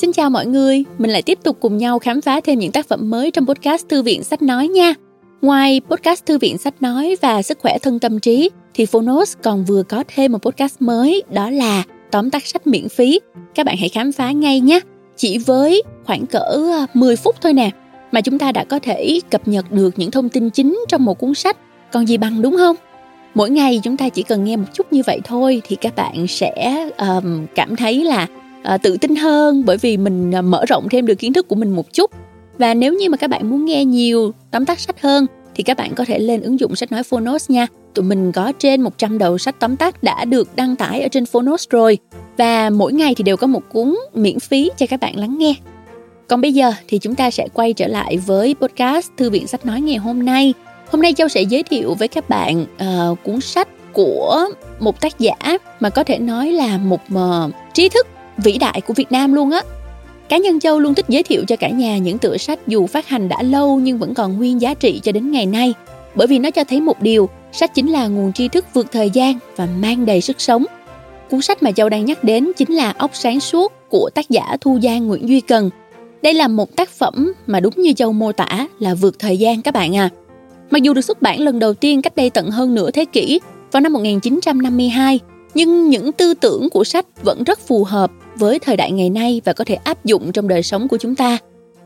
Xin chào mọi người, mình lại tiếp tục cùng nhau khám phá thêm những tác phẩm mới trong podcast Thư viện Sách Nói nha. Ngoài podcast Thư viện Sách Nói và Sức khỏe thân tâm trí, thì Phonos còn vừa có thêm một podcast mới đó là tóm tắt sách miễn phí. Các bạn hãy khám phá ngay nhé. Chỉ với khoảng cỡ ờ, 10 phút thôi nè, mà chúng ta đã có thể cập nhật được những thông tin chính trong một cuốn sách. Còn gì bằng đúng không? Mỗi ngày chúng ta chỉ cần nghe một chút như vậy thôi thì các bạn sẽ um, cảm thấy là à, tự tin hơn bởi vì mình à, mở rộng thêm được kiến thức của mình một chút. Và nếu như mà các bạn muốn nghe nhiều tóm tắt sách hơn thì các bạn có thể lên ứng dụng sách nói Phonos nha. Tụi mình có trên 100 đầu sách tóm tắt đã được đăng tải ở trên Phonos rồi. Và mỗi ngày thì đều có một cuốn miễn phí cho các bạn lắng nghe. Còn bây giờ thì chúng ta sẽ quay trở lại với podcast Thư viện Sách Nói ngày hôm nay. Hôm nay Châu sẽ giới thiệu với các bạn uh, cuốn sách của một tác giả mà có thể nói là một uh, trí thức vĩ đại của Việt Nam luôn á. Cá nhân Châu luôn thích giới thiệu cho cả nhà những tựa sách dù phát hành đã lâu nhưng vẫn còn nguyên giá trị cho đến ngày nay. Bởi vì nó cho thấy một điều, sách chính là nguồn tri thức vượt thời gian và mang đầy sức sống. Cuốn sách mà Châu đang nhắc đến chính là Ốc sáng suốt của tác giả Thu Giang Nguyễn Duy Cần. Đây là một tác phẩm mà đúng như Châu mô tả là vượt thời gian các bạn à. Mặc dù được xuất bản lần đầu tiên cách đây tận hơn nửa thế kỷ, vào năm 1952, nhưng những tư tưởng của sách vẫn rất phù hợp với thời đại ngày nay và có thể áp dụng trong đời sống của chúng ta.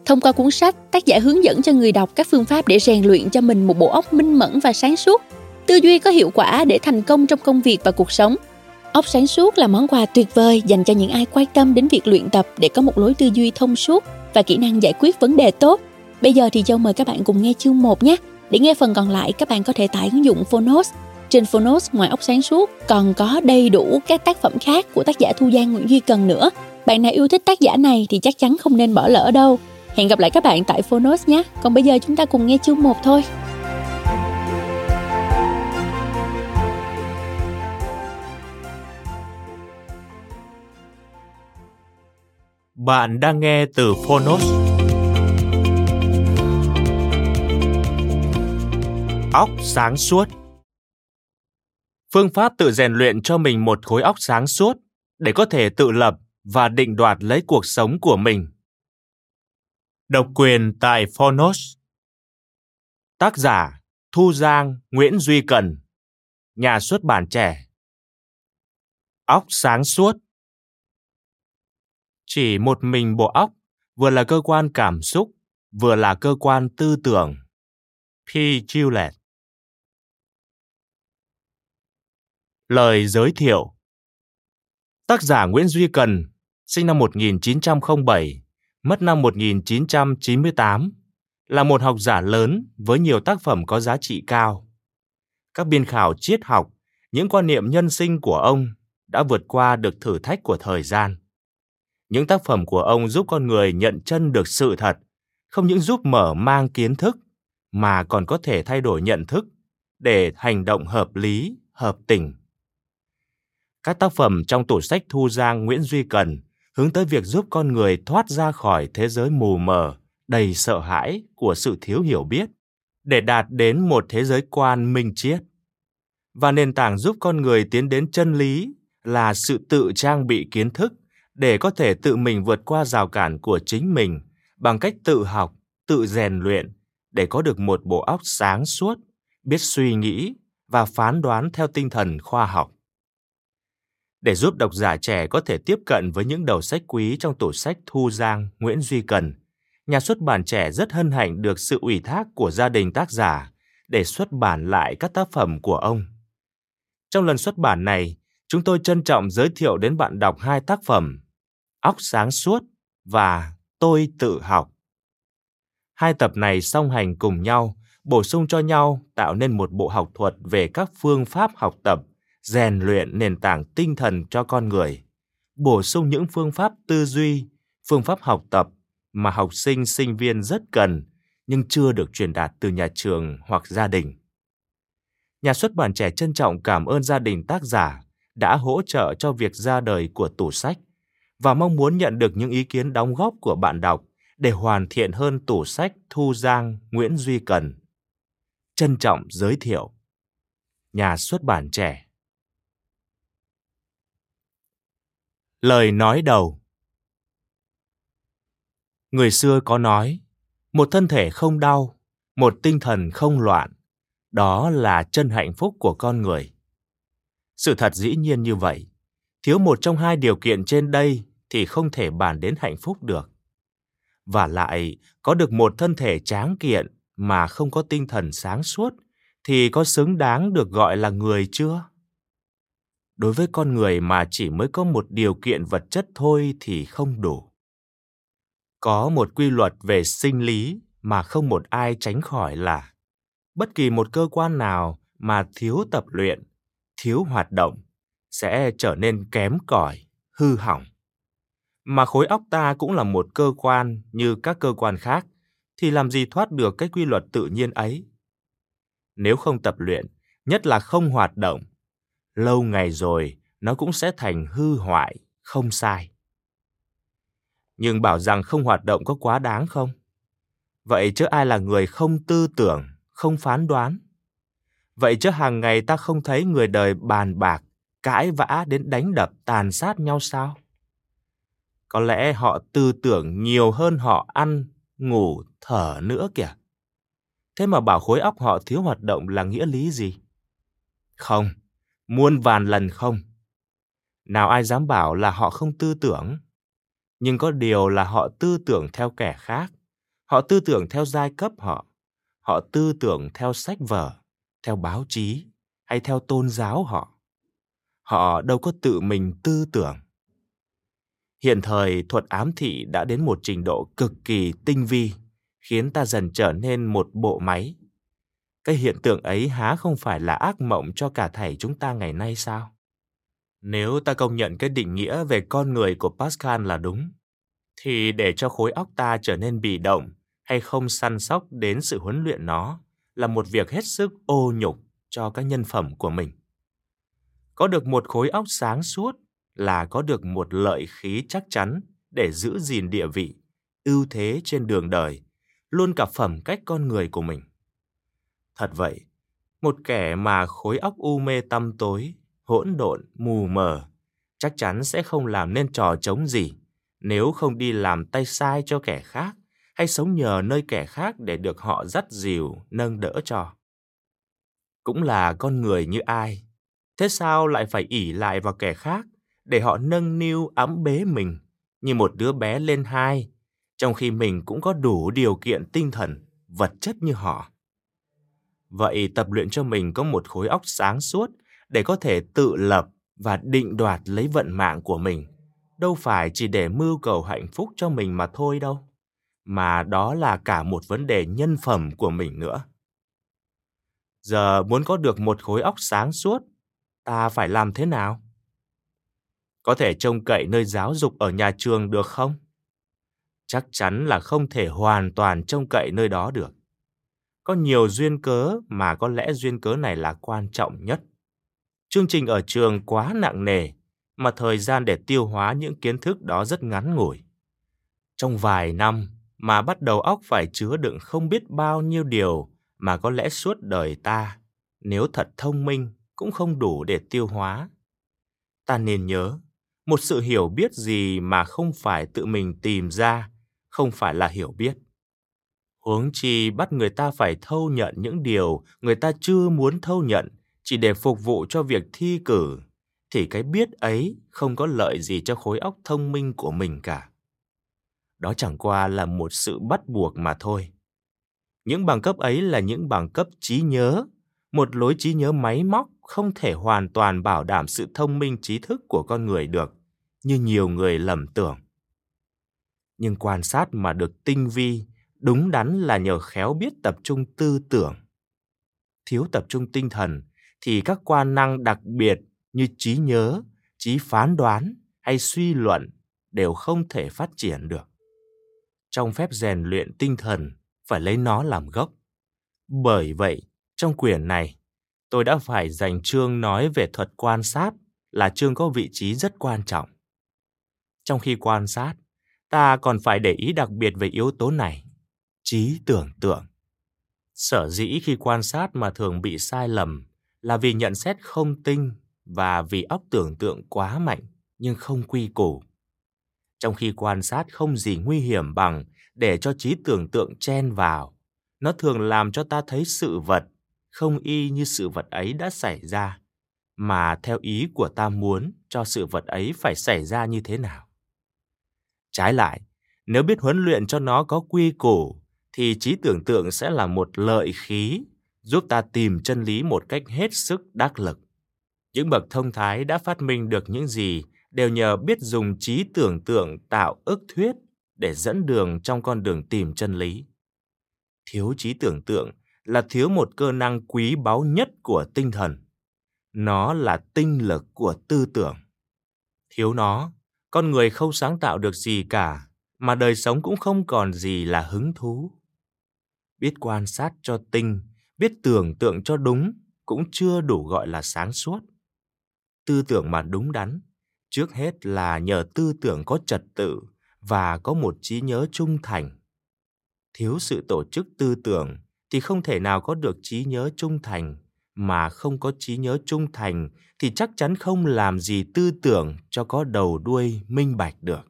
Thông qua cuốn sách, tác giả hướng dẫn cho người đọc các phương pháp để rèn luyện cho mình một bộ óc minh mẫn và sáng suốt, tư duy có hiệu quả để thành công trong công việc và cuộc sống. Óc sáng suốt là món quà tuyệt vời dành cho những ai quan tâm đến việc luyện tập để có một lối tư duy thông suốt và kỹ năng giải quyết vấn đề tốt. Bây giờ thì Châu mời các bạn cùng nghe chương 1 nhé. Để nghe phần còn lại, các bạn có thể tải ứng dụng Phonos. Trên Phonos, ngoài ốc sáng suốt, còn có đầy đủ các tác phẩm khác của tác giả Thu Giang, Nguyễn Duy Cần nữa. Bạn nào yêu thích tác giả này thì chắc chắn không nên bỏ lỡ đâu. Hẹn gặp lại các bạn tại Phonos nhé. Còn bây giờ chúng ta cùng nghe chương 1 thôi. Bạn đang nghe từ Phonos. Óc sáng suốt Phương pháp tự rèn luyện cho mình một khối óc sáng suốt để có thể tự lập và định đoạt lấy cuộc sống của mình. Độc quyền tại Phonos Tác giả Thu Giang Nguyễn Duy Cần Nhà xuất bản trẻ Óc sáng suốt Chỉ một mình bộ óc vừa là cơ quan cảm xúc, vừa là cơ quan tư tưởng. P. Gillette Lời giới thiệu Tác giả Nguyễn Duy Cần, sinh năm 1907, mất năm 1998, là một học giả lớn với nhiều tác phẩm có giá trị cao. Các biên khảo triết học, những quan niệm nhân sinh của ông đã vượt qua được thử thách của thời gian. Những tác phẩm của ông giúp con người nhận chân được sự thật, không những giúp mở mang kiến thức mà còn có thể thay đổi nhận thức để hành động hợp lý, hợp tình. Các tác phẩm trong tủ sách Thu Giang Nguyễn Duy Cần hướng tới việc giúp con người thoát ra khỏi thế giới mù mờ, đầy sợ hãi của sự thiếu hiểu biết, để đạt đến một thế giới quan minh triết. Và nền tảng giúp con người tiến đến chân lý là sự tự trang bị kiến thức để có thể tự mình vượt qua rào cản của chính mình bằng cách tự học, tự rèn luyện để có được một bộ óc sáng suốt, biết suy nghĩ và phán đoán theo tinh thần khoa học. Để giúp độc giả trẻ có thể tiếp cận với những đầu sách quý trong tủ sách Thu Giang Nguyễn Duy Cần, nhà xuất bản trẻ rất hân hạnh được sự ủy thác của gia đình tác giả để xuất bản lại các tác phẩm của ông. Trong lần xuất bản này, chúng tôi trân trọng giới thiệu đến bạn đọc hai tác phẩm Óc sáng suốt và Tôi tự học. Hai tập này song hành cùng nhau, bổ sung cho nhau tạo nên một bộ học thuật về các phương pháp học tập rèn luyện nền tảng tinh thần cho con người, bổ sung những phương pháp tư duy, phương pháp học tập mà học sinh sinh viên rất cần nhưng chưa được truyền đạt từ nhà trường hoặc gia đình. Nhà xuất bản trẻ trân trọng cảm ơn gia đình tác giả đã hỗ trợ cho việc ra đời của tủ sách và mong muốn nhận được những ý kiến đóng góp của bạn đọc để hoàn thiện hơn tủ sách Thu Giang Nguyễn Duy Cần. Trân trọng giới thiệu Nhà xuất bản trẻ Lời nói đầu Người xưa có nói, một thân thể không đau, một tinh thần không loạn, đó là chân hạnh phúc của con người. Sự thật dĩ nhiên như vậy, thiếu một trong hai điều kiện trên đây thì không thể bàn đến hạnh phúc được. Và lại, có được một thân thể tráng kiện mà không có tinh thần sáng suốt thì có xứng đáng được gọi là người chưa? Đối với con người mà chỉ mới có một điều kiện vật chất thôi thì không đủ. Có một quy luật về sinh lý mà không một ai tránh khỏi là bất kỳ một cơ quan nào mà thiếu tập luyện, thiếu hoạt động sẽ trở nên kém cỏi, hư hỏng. Mà khối óc ta cũng là một cơ quan như các cơ quan khác, thì làm gì thoát được cái quy luật tự nhiên ấy? Nếu không tập luyện, nhất là không hoạt động, lâu ngày rồi nó cũng sẽ thành hư hoại, không sai. Nhưng bảo rằng không hoạt động có quá đáng không? Vậy chứ ai là người không tư tưởng, không phán đoán? Vậy chứ hàng ngày ta không thấy người đời bàn bạc, cãi vã đến đánh đập tàn sát nhau sao? Có lẽ họ tư tưởng nhiều hơn họ ăn, ngủ, thở nữa kìa. Thế mà bảo khối óc họ thiếu hoạt động là nghĩa lý gì? Không, muôn vàn lần không. Nào ai dám bảo là họ không tư tưởng? Nhưng có điều là họ tư tưởng theo kẻ khác. Họ tư tưởng theo giai cấp họ. Họ tư tưởng theo sách vở, theo báo chí hay theo tôn giáo họ. Họ đâu có tự mình tư tưởng. Hiện thời thuật ám thị đã đến một trình độ cực kỳ tinh vi, khiến ta dần trở nên một bộ máy. Cái hiện tượng ấy há không phải là ác mộng cho cả thảy chúng ta ngày nay sao? Nếu ta công nhận cái định nghĩa về con người của Pascal là đúng, thì để cho khối óc ta trở nên bị động hay không săn sóc đến sự huấn luyện nó là một việc hết sức ô nhục cho các nhân phẩm của mình. Có được một khối óc sáng suốt là có được một lợi khí chắc chắn để giữ gìn địa vị, ưu thế trên đường đời, luôn cả phẩm cách con người của mình. Thật vậy, một kẻ mà khối óc u mê tăm tối, hỗn độn, mù mờ, chắc chắn sẽ không làm nên trò chống gì nếu không đi làm tay sai cho kẻ khác hay sống nhờ nơi kẻ khác để được họ dắt dìu, nâng đỡ cho. Cũng là con người như ai, thế sao lại phải ỉ lại vào kẻ khác để họ nâng niu ấm bế mình như một đứa bé lên hai, trong khi mình cũng có đủ điều kiện tinh thần, vật chất như họ. Vậy tập luyện cho mình có một khối óc sáng suốt để có thể tự lập và định đoạt lấy vận mạng của mình, đâu phải chỉ để mưu cầu hạnh phúc cho mình mà thôi đâu, mà đó là cả một vấn đề nhân phẩm của mình nữa. Giờ muốn có được một khối óc sáng suốt, ta phải làm thế nào? Có thể trông cậy nơi giáo dục ở nhà trường được không? Chắc chắn là không thể hoàn toàn trông cậy nơi đó được. Có nhiều duyên cớ mà có lẽ duyên cớ này là quan trọng nhất. Chương trình ở trường quá nặng nề mà thời gian để tiêu hóa những kiến thức đó rất ngắn ngủi. Trong vài năm mà bắt đầu óc phải chứa đựng không biết bao nhiêu điều mà có lẽ suốt đời ta, nếu thật thông minh, cũng không đủ để tiêu hóa. Ta nên nhớ, một sự hiểu biết gì mà không phải tự mình tìm ra không phải là hiểu biết huống chi bắt người ta phải thâu nhận những điều người ta chưa muốn thâu nhận, chỉ để phục vụ cho việc thi cử, thì cái biết ấy không có lợi gì cho khối óc thông minh của mình cả. Đó chẳng qua là một sự bắt buộc mà thôi. Những bằng cấp ấy là những bằng cấp trí nhớ, một lối trí nhớ máy móc không thể hoàn toàn bảo đảm sự thông minh trí thức của con người được, như nhiều người lầm tưởng. Nhưng quan sát mà được tinh vi đúng đắn là nhờ khéo biết tập trung tư tưởng. Thiếu tập trung tinh thần thì các quan năng đặc biệt như trí nhớ, trí phán đoán hay suy luận đều không thể phát triển được. Trong phép rèn luyện tinh thần phải lấy nó làm gốc. Bởi vậy, trong quyển này, tôi đã phải dành chương nói về thuật quan sát là chương có vị trí rất quan trọng. Trong khi quan sát, ta còn phải để ý đặc biệt về yếu tố này trí tưởng tượng sở dĩ khi quan sát mà thường bị sai lầm là vì nhận xét không tinh và vì óc tưởng tượng quá mạnh nhưng không quy củ trong khi quan sát không gì nguy hiểm bằng để cho trí tưởng tượng chen vào. Nó thường làm cho ta thấy sự vật không y như sự vật ấy đã xảy ra, mà theo ý của ta muốn cho sự vật ấy phải xảy ra như thế nào. Trái lại, nếu biết huấn luyện cho nó có quy củ, thì trí tưởng tượng sẽ là một lợi khí giúp ta tìm chân lý một cách hết sức đắc lực. Những bậc thông thái đã phát minh được những gì đều nhờ biết dùng trí tưởng tượng tạo ức thuyết để dẫn đường trong con đường tìm chân lý. Thiếu trí tưởng tượng là thiếu một cơ năng quý báu nhất của tinh thần. Nó là tinh lực của tư tưởng. Thiếu nó, con người không sáng tạo được gì cả, mà đời sống cũng không còn gì là hứng thú. Biết quan sát cho tinh, biết tưởng tượng cho đúng cũng chưa đủ gọi là sáng suốt. Tư tưởng mà đúng đắn, trước hết là nhờ tư tưởng có trật tự và có một trí nhớ trung thành. Thiếu sự tổ chức tư tưởng thì không thể nào có được trí nhớ trung thành, mà không có trí nhớ trung thành thì chắc chắn không làm gì tư tưởng cho có đầu đuôi minh bạch được.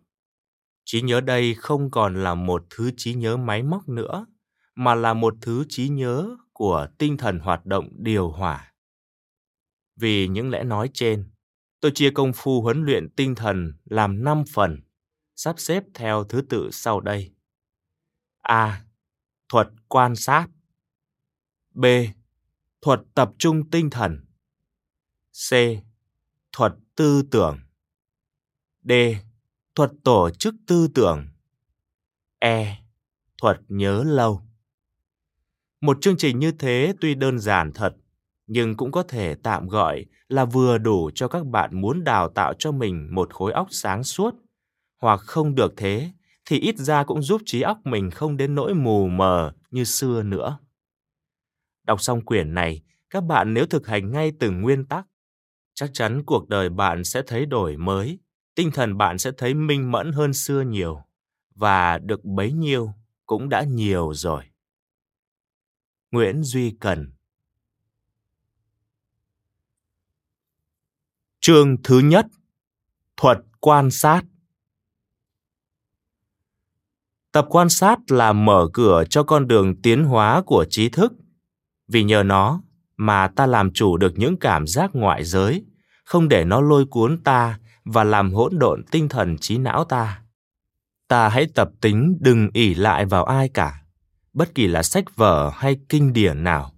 Trí nhớ đây không còn là một thứ trí nhớ máy móc nữa, mà là một thứ trí nhớ của tinh thần hoạt động điều hòa. Vì những lẽ nói trên, tôi chia công phu huấn luyện tinh thần làm 5 phần, sắp xếp theo thứ tự sau đây. A. Thuật quan sát. B. Thuật tập trung tinh thần. C. Thuật tư tưởng. D. Thuật tổ chức tư tưởng. E. Thuật nhớ lâu. Một chương trình như thế tuy đơn giản thật, nhưng cũng có thể tạm gọi là vừa đủ cho các bạn muốn đào tạo cho mình một khối óc sáng suốt, hoặc không được thế thì ít ra cũng giúp trí óc mình không đến nỗi mù mờ như xưa nữa. Đọc xong quyển này, các bạn nếu thực hành ngay từng nguyên tắc, chắc chắn cuộc đời bạn sẽ thấy đổi mới, tinh thần bạn sẽ thấy minh mẫn hơn xưa nhiều, và được bấy nhiêu cũng đã nhiều rồi. Nguyễn Duy Cần Chương thứ nhất Thuật quan sát Tập quan sát là mở cửa cho con đường tiến hóa của trí thức. Vì nhờ nó mà ta làm chủ được những cảm giác ngoại giới, không để nó lôi cuốn ta và làm hỗn độn tinh thần trí não ta. Ta hãy tập tính đừng ỉ lại vào ai cả bất kỳ là sách vở hay kinh điển nào.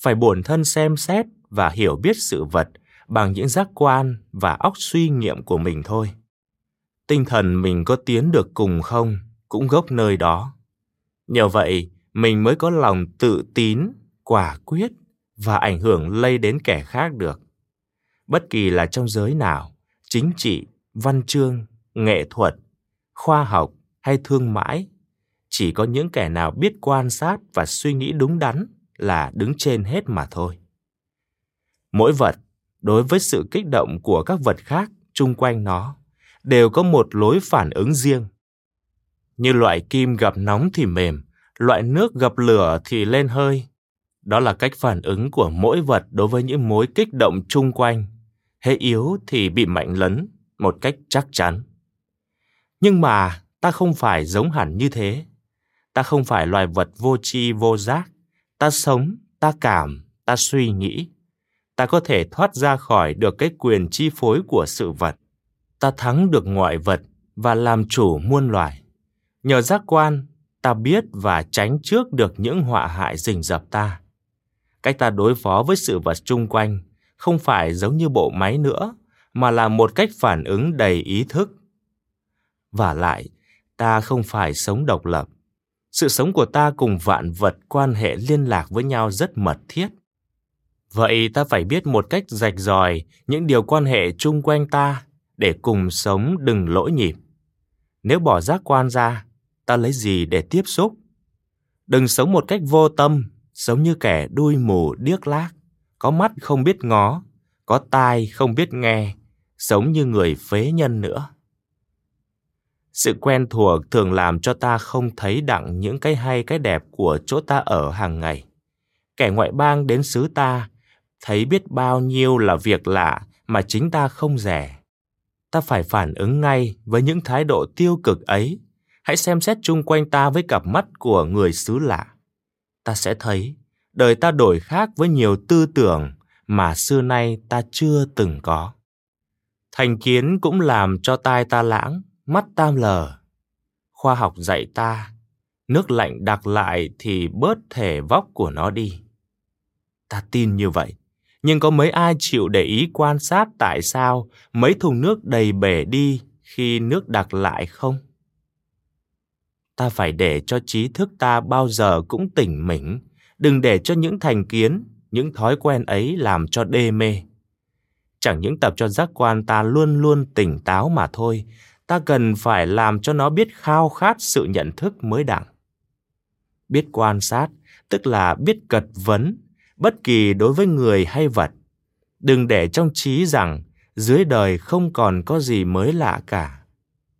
Phải bổn thân xem xét và hiểu biết sự vật bằng những giác quan và óc suy nghiệm của mình thôi. Tinh thần mình có tiến được cùng không cũng gốc nơi đó. Nhờ vậy, mình mới có lòng tự tín, quả quyết và ảnh hưởng lây đến kẻ khác được. Bất kỳ là trong giới nào, chính trị, văn chương, nghệ thuật, khoa học hay thương mãi chỉ có những kẻ nào biết quan sát và suy nghĩ đúng đắn là đứng trên hết mà thôi. Mỗi vật, đối với sự kích động của các vật khác chung quanh nó, đều có một lối phản ứng riêng. Như loại kim gặp nóng thì mềm, loại nước gặp lửa thì lên hơi. Đó là cách phản ứng của mỗi vật đối với những mối kích động chung quanh. Hễ yếu thì bị mạnh lấn một cách chắc chắn. Nhưng mà ta không phải giống hẳn như thế ta không phải loài vật vô tri vô giác. Ta sống, ta cảm, ta suy nghĩ. Ta có thể thoát ra khỏi được cái quyền chi phối của sự vật. Ta thắng được ngoại vật và làm chủ muôn loài. Nhờ giác quan, ta biết và tránh trước được những họa hại rình rập ta. Cách ta đối phó với sự vật chung quanh không phải giống như bộ máy nữa, mà là một cách phản ứng đầy ý thức. Và lại, ta không phải sống độc lập sự sống của ta cùng vạn vật quan hệ liên lạc với nhau rất mật thiết. Vậy ta phải biết một cách rạch ròi những điều quan hệ chung quanh ta để cùng sống đừng lỗi nhịp. Nếu bỏ giác quan ra, ta lấy gì để tiếp xúc? Đừng sống một cách vô tâm sống như kẻ đuôi mù điếc lác, có mắt không biết ngó, có tai không biết nghe sống như người phế nhân nữa sự quen thuộc thường làm cho ta không thấy đặng những cái hay cái đẹp của chỗ ta ở hàng ngày kẻ ngoại bang đến xứ ta thấy biết bao nhiêu là việc lạ mà chính ta không rẻ ta phải phản ứng ngay với những thái độ tiêu cực ấy. Hãy xem xét chung quanh ta với cặp mắt của người xứ lạ. Ta sẽ thấy đời ta đổi khác với nhiều tư tưởng mà xưa nay ta chưa từng có. Thành kiến cũng làm cho tai ta lãng, mắt tam lờ. Khoa học dạy ta, nước lạnh đặc lại thì bớt thể vóc của nó đi. Ta tin như vậy, nhưng có mấy ai chịu để ý quan sát tại sao mấy thùng nước đầy bể đi khi nước đặc lại không? Ta phải để cho trí thức ta bao giờ cũng tỉnh mỉnh, đừng để cho những thành kiến, những thói quen ấy làm cho đê mê. Chẳng những tập cho giác quan ta luôn luôn tỉnh táo mà thôi, ta cần phải làm cho nó biết khao khát sự nhận thức mới đẳng. Biết quan sát, tức là biết cật vấn, bất kỳ đối với người hay vật. Đừng để trong trí rằng dưới đời không còn có gì mới lạ cả.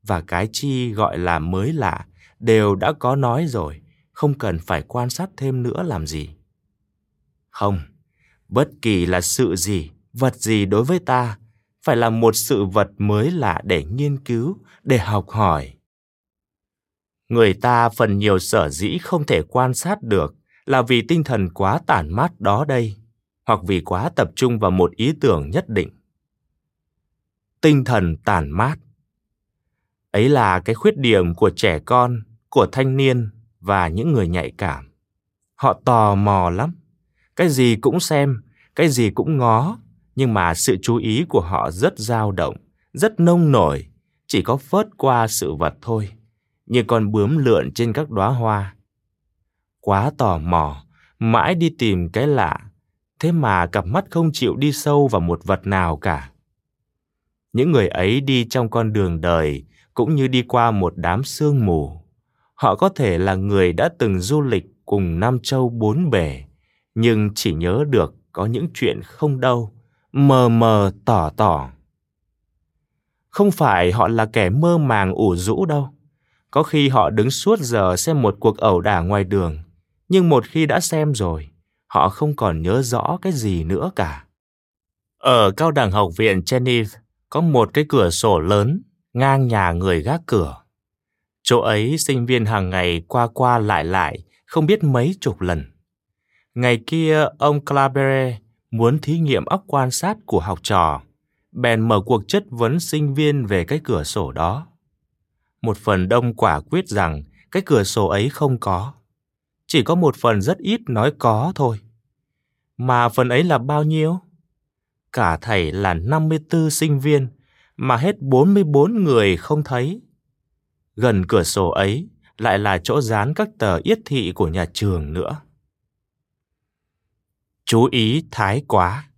Và cái chi gọi là mới lạ đều đã có nói rồi, không cần phải quan sát thêm nữa làm gì. Không, bất kỳ là sự gì, vật gì đối với ta phải là một sự vật mới lạ để nghiên cứu, để học hỏi. Người ta phần nhiều sở dĩ không thể quan sát được là vì tinh thần quá tản mát đó đây, hoặc vì quá tập trung vào một ý tưởng nhất định. Tinh thần tản mát ấy là cái khuyết điểm của trẻ con, của thanh niên và những người nhạy cảm. Họ tò mò lắm, cái gì cũng xem, cái gì cũng ngó, nhưng mà sự chú ý của họ rất dao động, rất nông nổi, chỉ có phớt qua sự vật thôi, như con bướm lượn trên các đóa hoa. Quá tò mò, mãi đi tìm cái lạ, thế mà cặp mắt không chịu đi sâu vào một vật nào cả. Những người ấy đi trong con đường đời cũng như đi qua một đám sương mù. Họ có thể là người đã từng du lịch cùng Nam Châu bốn bể, nhưng chỉ nhớ được có những chuyện không đâu, mờ mờ tỏ tỏ. Không phải họ là kẻ mơ màng ủ rũ đâu. Có khi họ đứng suốt giờ xem một cuộc ẩu đả ngoài đường, nhưng một khi đã xem rồi, họ không còn nhớ rõ cái gì nữa cả. Ở cao đẳng học viện Geneva có một cái cửa sổ lớn ngang nhà người gác cửa. Chỗ ấy sinh viên hàng ngày qua qua lại lại không biết mấy chục lần. Ngày kia ông Clabere muốn thí nghiệm óc quan sát của học trò, bèn mở cuộc chất vấn sinh viên về cái cửa sổ đó. Một phần đông quả quyết rằng cái cửa sổ ấy không có. Chỉ có một phần rất ít nói có thôi. Mà phần ấy là bao nhiêu? Cả thầy là 54 sinh viên, mà hết 44 người không thấy. Gần cửa sổ ấy lại là chỗ dán các tờ yết thị của nhà trường nữa. Chú ý thái quá.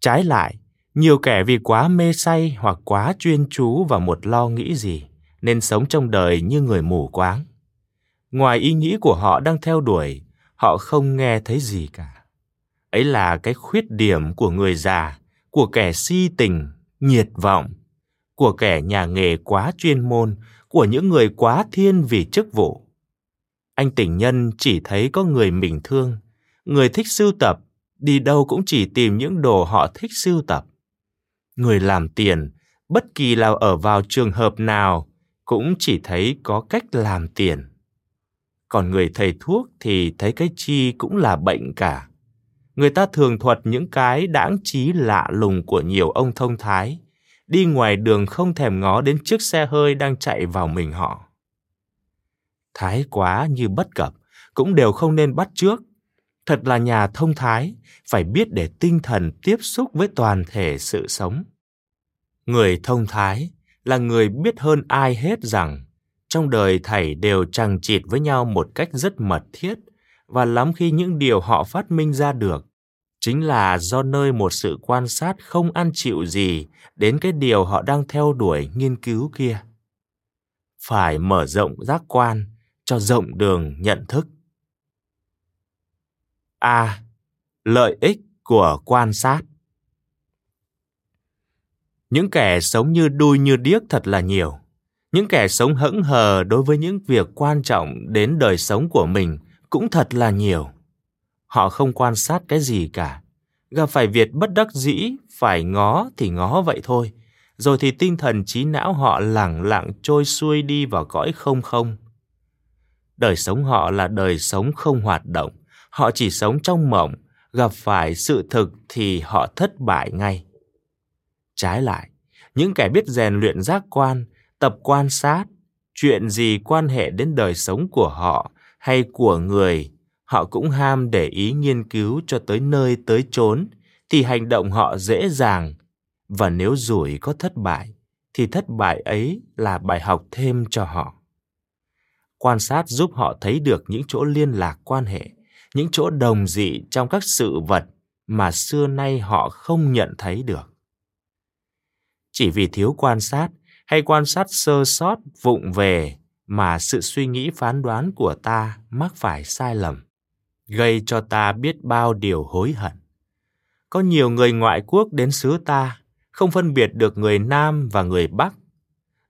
Trái lại, nhiều kẻ vì quá mê say hoặc quá chuyên chú vào một lo nghĩ gì nên sống trong đời như người mù quáng. Ngoài ý nghĩ của họ đang theo đuổi, họ không nghe thấy gì cả. Ấy là cái khuyết điểm của người già, của kẻ si tình, nhiệt vọng, của kẻ nhà nghề quá chuyên môn, của những người quá thiên vì chức vụ. Anh tình nhân chỉ thấy có người mình thương, người thích sưu tập, đi đâu cũng chỉ tìm những đồ họ thích sưu tập. Người làm tiền, bất kỳ là ở vào trường hợp nào, cũng chỉ thấy có cách làm tiền. Còn người thầy thuốc thì thấy cái chi cũng là bệnh cả. Người ta thường thuật những cái đãng trí lạ lùng của nhiều ông thông thái, đi ngoài đường không thèm ngó đến chiếc xe hơi đang chạy vào mình họ. Thái quá như bất cập, cũng đều không nên bắt trước. Thật là nhà thông thái, phải biết để tinh thần tiếp xúc với toàn thể sự sống. Người thông thái là người biết hơn ai hết rằng trong đời thầy đều chằng chịt với nhau một cách rất mật thiết và lắm khi những điều họ phát minh ra được. Chính là do nơi một sự quan sát không ăn chịu gì đến cái điều họ đang theo đuổi nghiên cứu kia. Phải mở rộng giác quan cho rộng đường nhận thức a lợi ích của quan sát. Những kẻ sống như đuôi như điếc thật là nhiều. Những kẻ sống hững hờ đối với những việc quan trọng đến đời sống của mình cũng thật là nhiều. Họ không quan sát cái gì cả. Gặp phải việc bất đắc dĩ phải ngó thì ngó vậy thôi. Rồi thì tinh thần trí não họ lẳng lặng trôi xuôi đi vào cõi không không. Đời sống họ là đời sống không hoạt động, họ chỉ sống trong mộng, gặp phải sự thực thì họ thất bại ngay. Trái lại, những kẻ biết rèn luyện giác quan, tập quan sát, chuyện gì quan hệ đến đời sống của họ hay của người, họ cũng ham để ý nghiên cứu cho tới nơi tới chốn, thì hành động họ dễ dàng, và nếu rủi có thất bại, thì thất bại ấy là bài học thêm cho họ. Quan sát giúp họ thấy được những chỗ liên lạc quan hệ, những chỗ đồng dị trong các sự vật mà xưa nay họ không nhận thấy được. Chỉ vì thiếu quan sát hay quan sát sơ sót vụng về mà sự suy nghĩ phán đoán của ta mắc phải sai lầm, gây cho ta biết bao điều hối hận. Có nhiều người ngoại quốc đến xứ ta, không phân biệt được người Nam và người Bắc.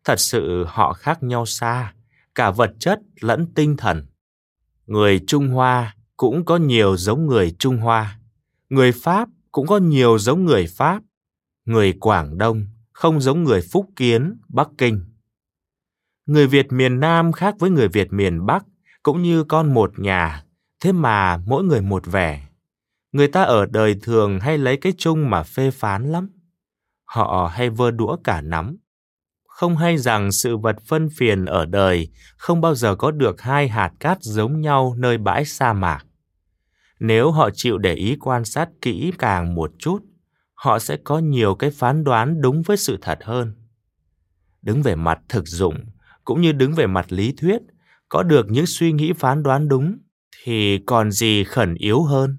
Thật sự họ khác nhau xa, cả vật chất lẫn tinh thần. Người Trung Hoa cũng có nhiều giống người Trung Hoa. Người Pháp cũng có nhiều giống người Pháp. Người Quảng Đông không giống người Phúc Kiến, Bắc Kinh. Người Việt miền Nam khác với người Việt miền Bắc, cũng như con một nhà, thế mà mỗi người một vẻ. Người ta ở đời thường hay lấy cái chung mà phê phán lắm. Họ hay vơ đũa cả nắm. Không hay rằng sự vật phân phiền ở đời không bao giờ có được hai hạt cát giống nhau nơi bãi sa mạc. Nếu họ chịu để ý quan sát kỹ càng một chút, họ sẽ có nhiều cái phán đoán đúng với sự thật hơn. Đứng về mặt thực dụng, cũng như đứng về mặt lý thuyết, có được những suy nghĩ phán đoán đúng, thì còn gì khẩn yếu hơn.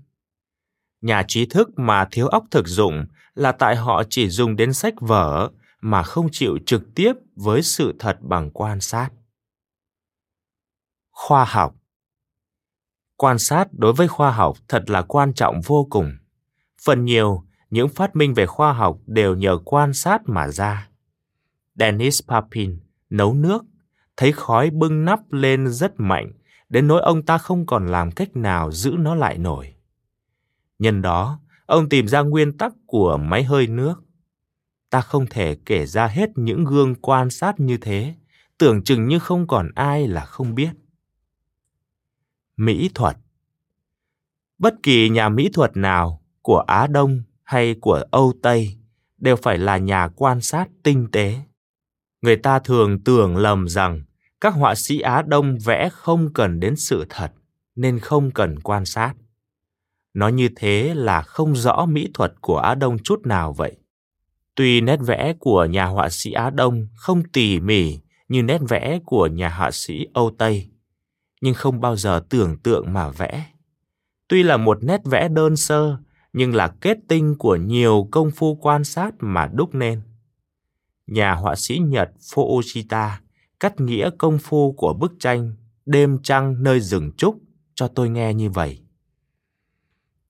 Nhà trí thức mà thiếu óc thực dụng là tại họ chỉ dùng đến sách vở mà không chịu trực tiếp với sự thật bằng quan sát. Khoa học Quan sát đối với khoa học thật là quan trọng vô cùng. Phần nhiều, những phát minh về khoa học đều nhờ quan sát mà ra. Dennis Papin nấu nước, thấy khói bưng nắp lên rất mạnh, đến nỗi ông ta không còn làm cách nào giữ nó lại nổi. Nhân đó, ông tìm ra nguyên tắc của máy hơi nước. Ta không thể kể ra hết những gương quan sát như thế, tưởng chừng như không còn ai là không biết. Mỹ thuật Bất kỳ nhà mỹ thuật nào của Á Đông hay của Âu Tây đều phải là nhà quan sát tinh tế. Người ta thường tưởng lầm rằng các họa sĩ Á Đông vẽ không cần đến sự thật nên không cần quan sát. Nói như thế là không rõ mỹ thuật của Á Đông chút nào vậy. Tuy nét vẽ của nhà họa sĩ Á Đông không tỉ mỉ như nét vẽ của nhà họa sĩ Âu Tây, nhưng không bao giờ tưởng tượng mà vẽ. Tuy là một nét vẽ đơn sơ, nhưng là kết tinh của nhiều công phu quan sát mà đúc nên. Nhà họa sĩ Nhật Fuoshita cắt nghĩa công phu của bức tranh Đêm trăng nơi rừng trúc cho tôi nghe như vậy.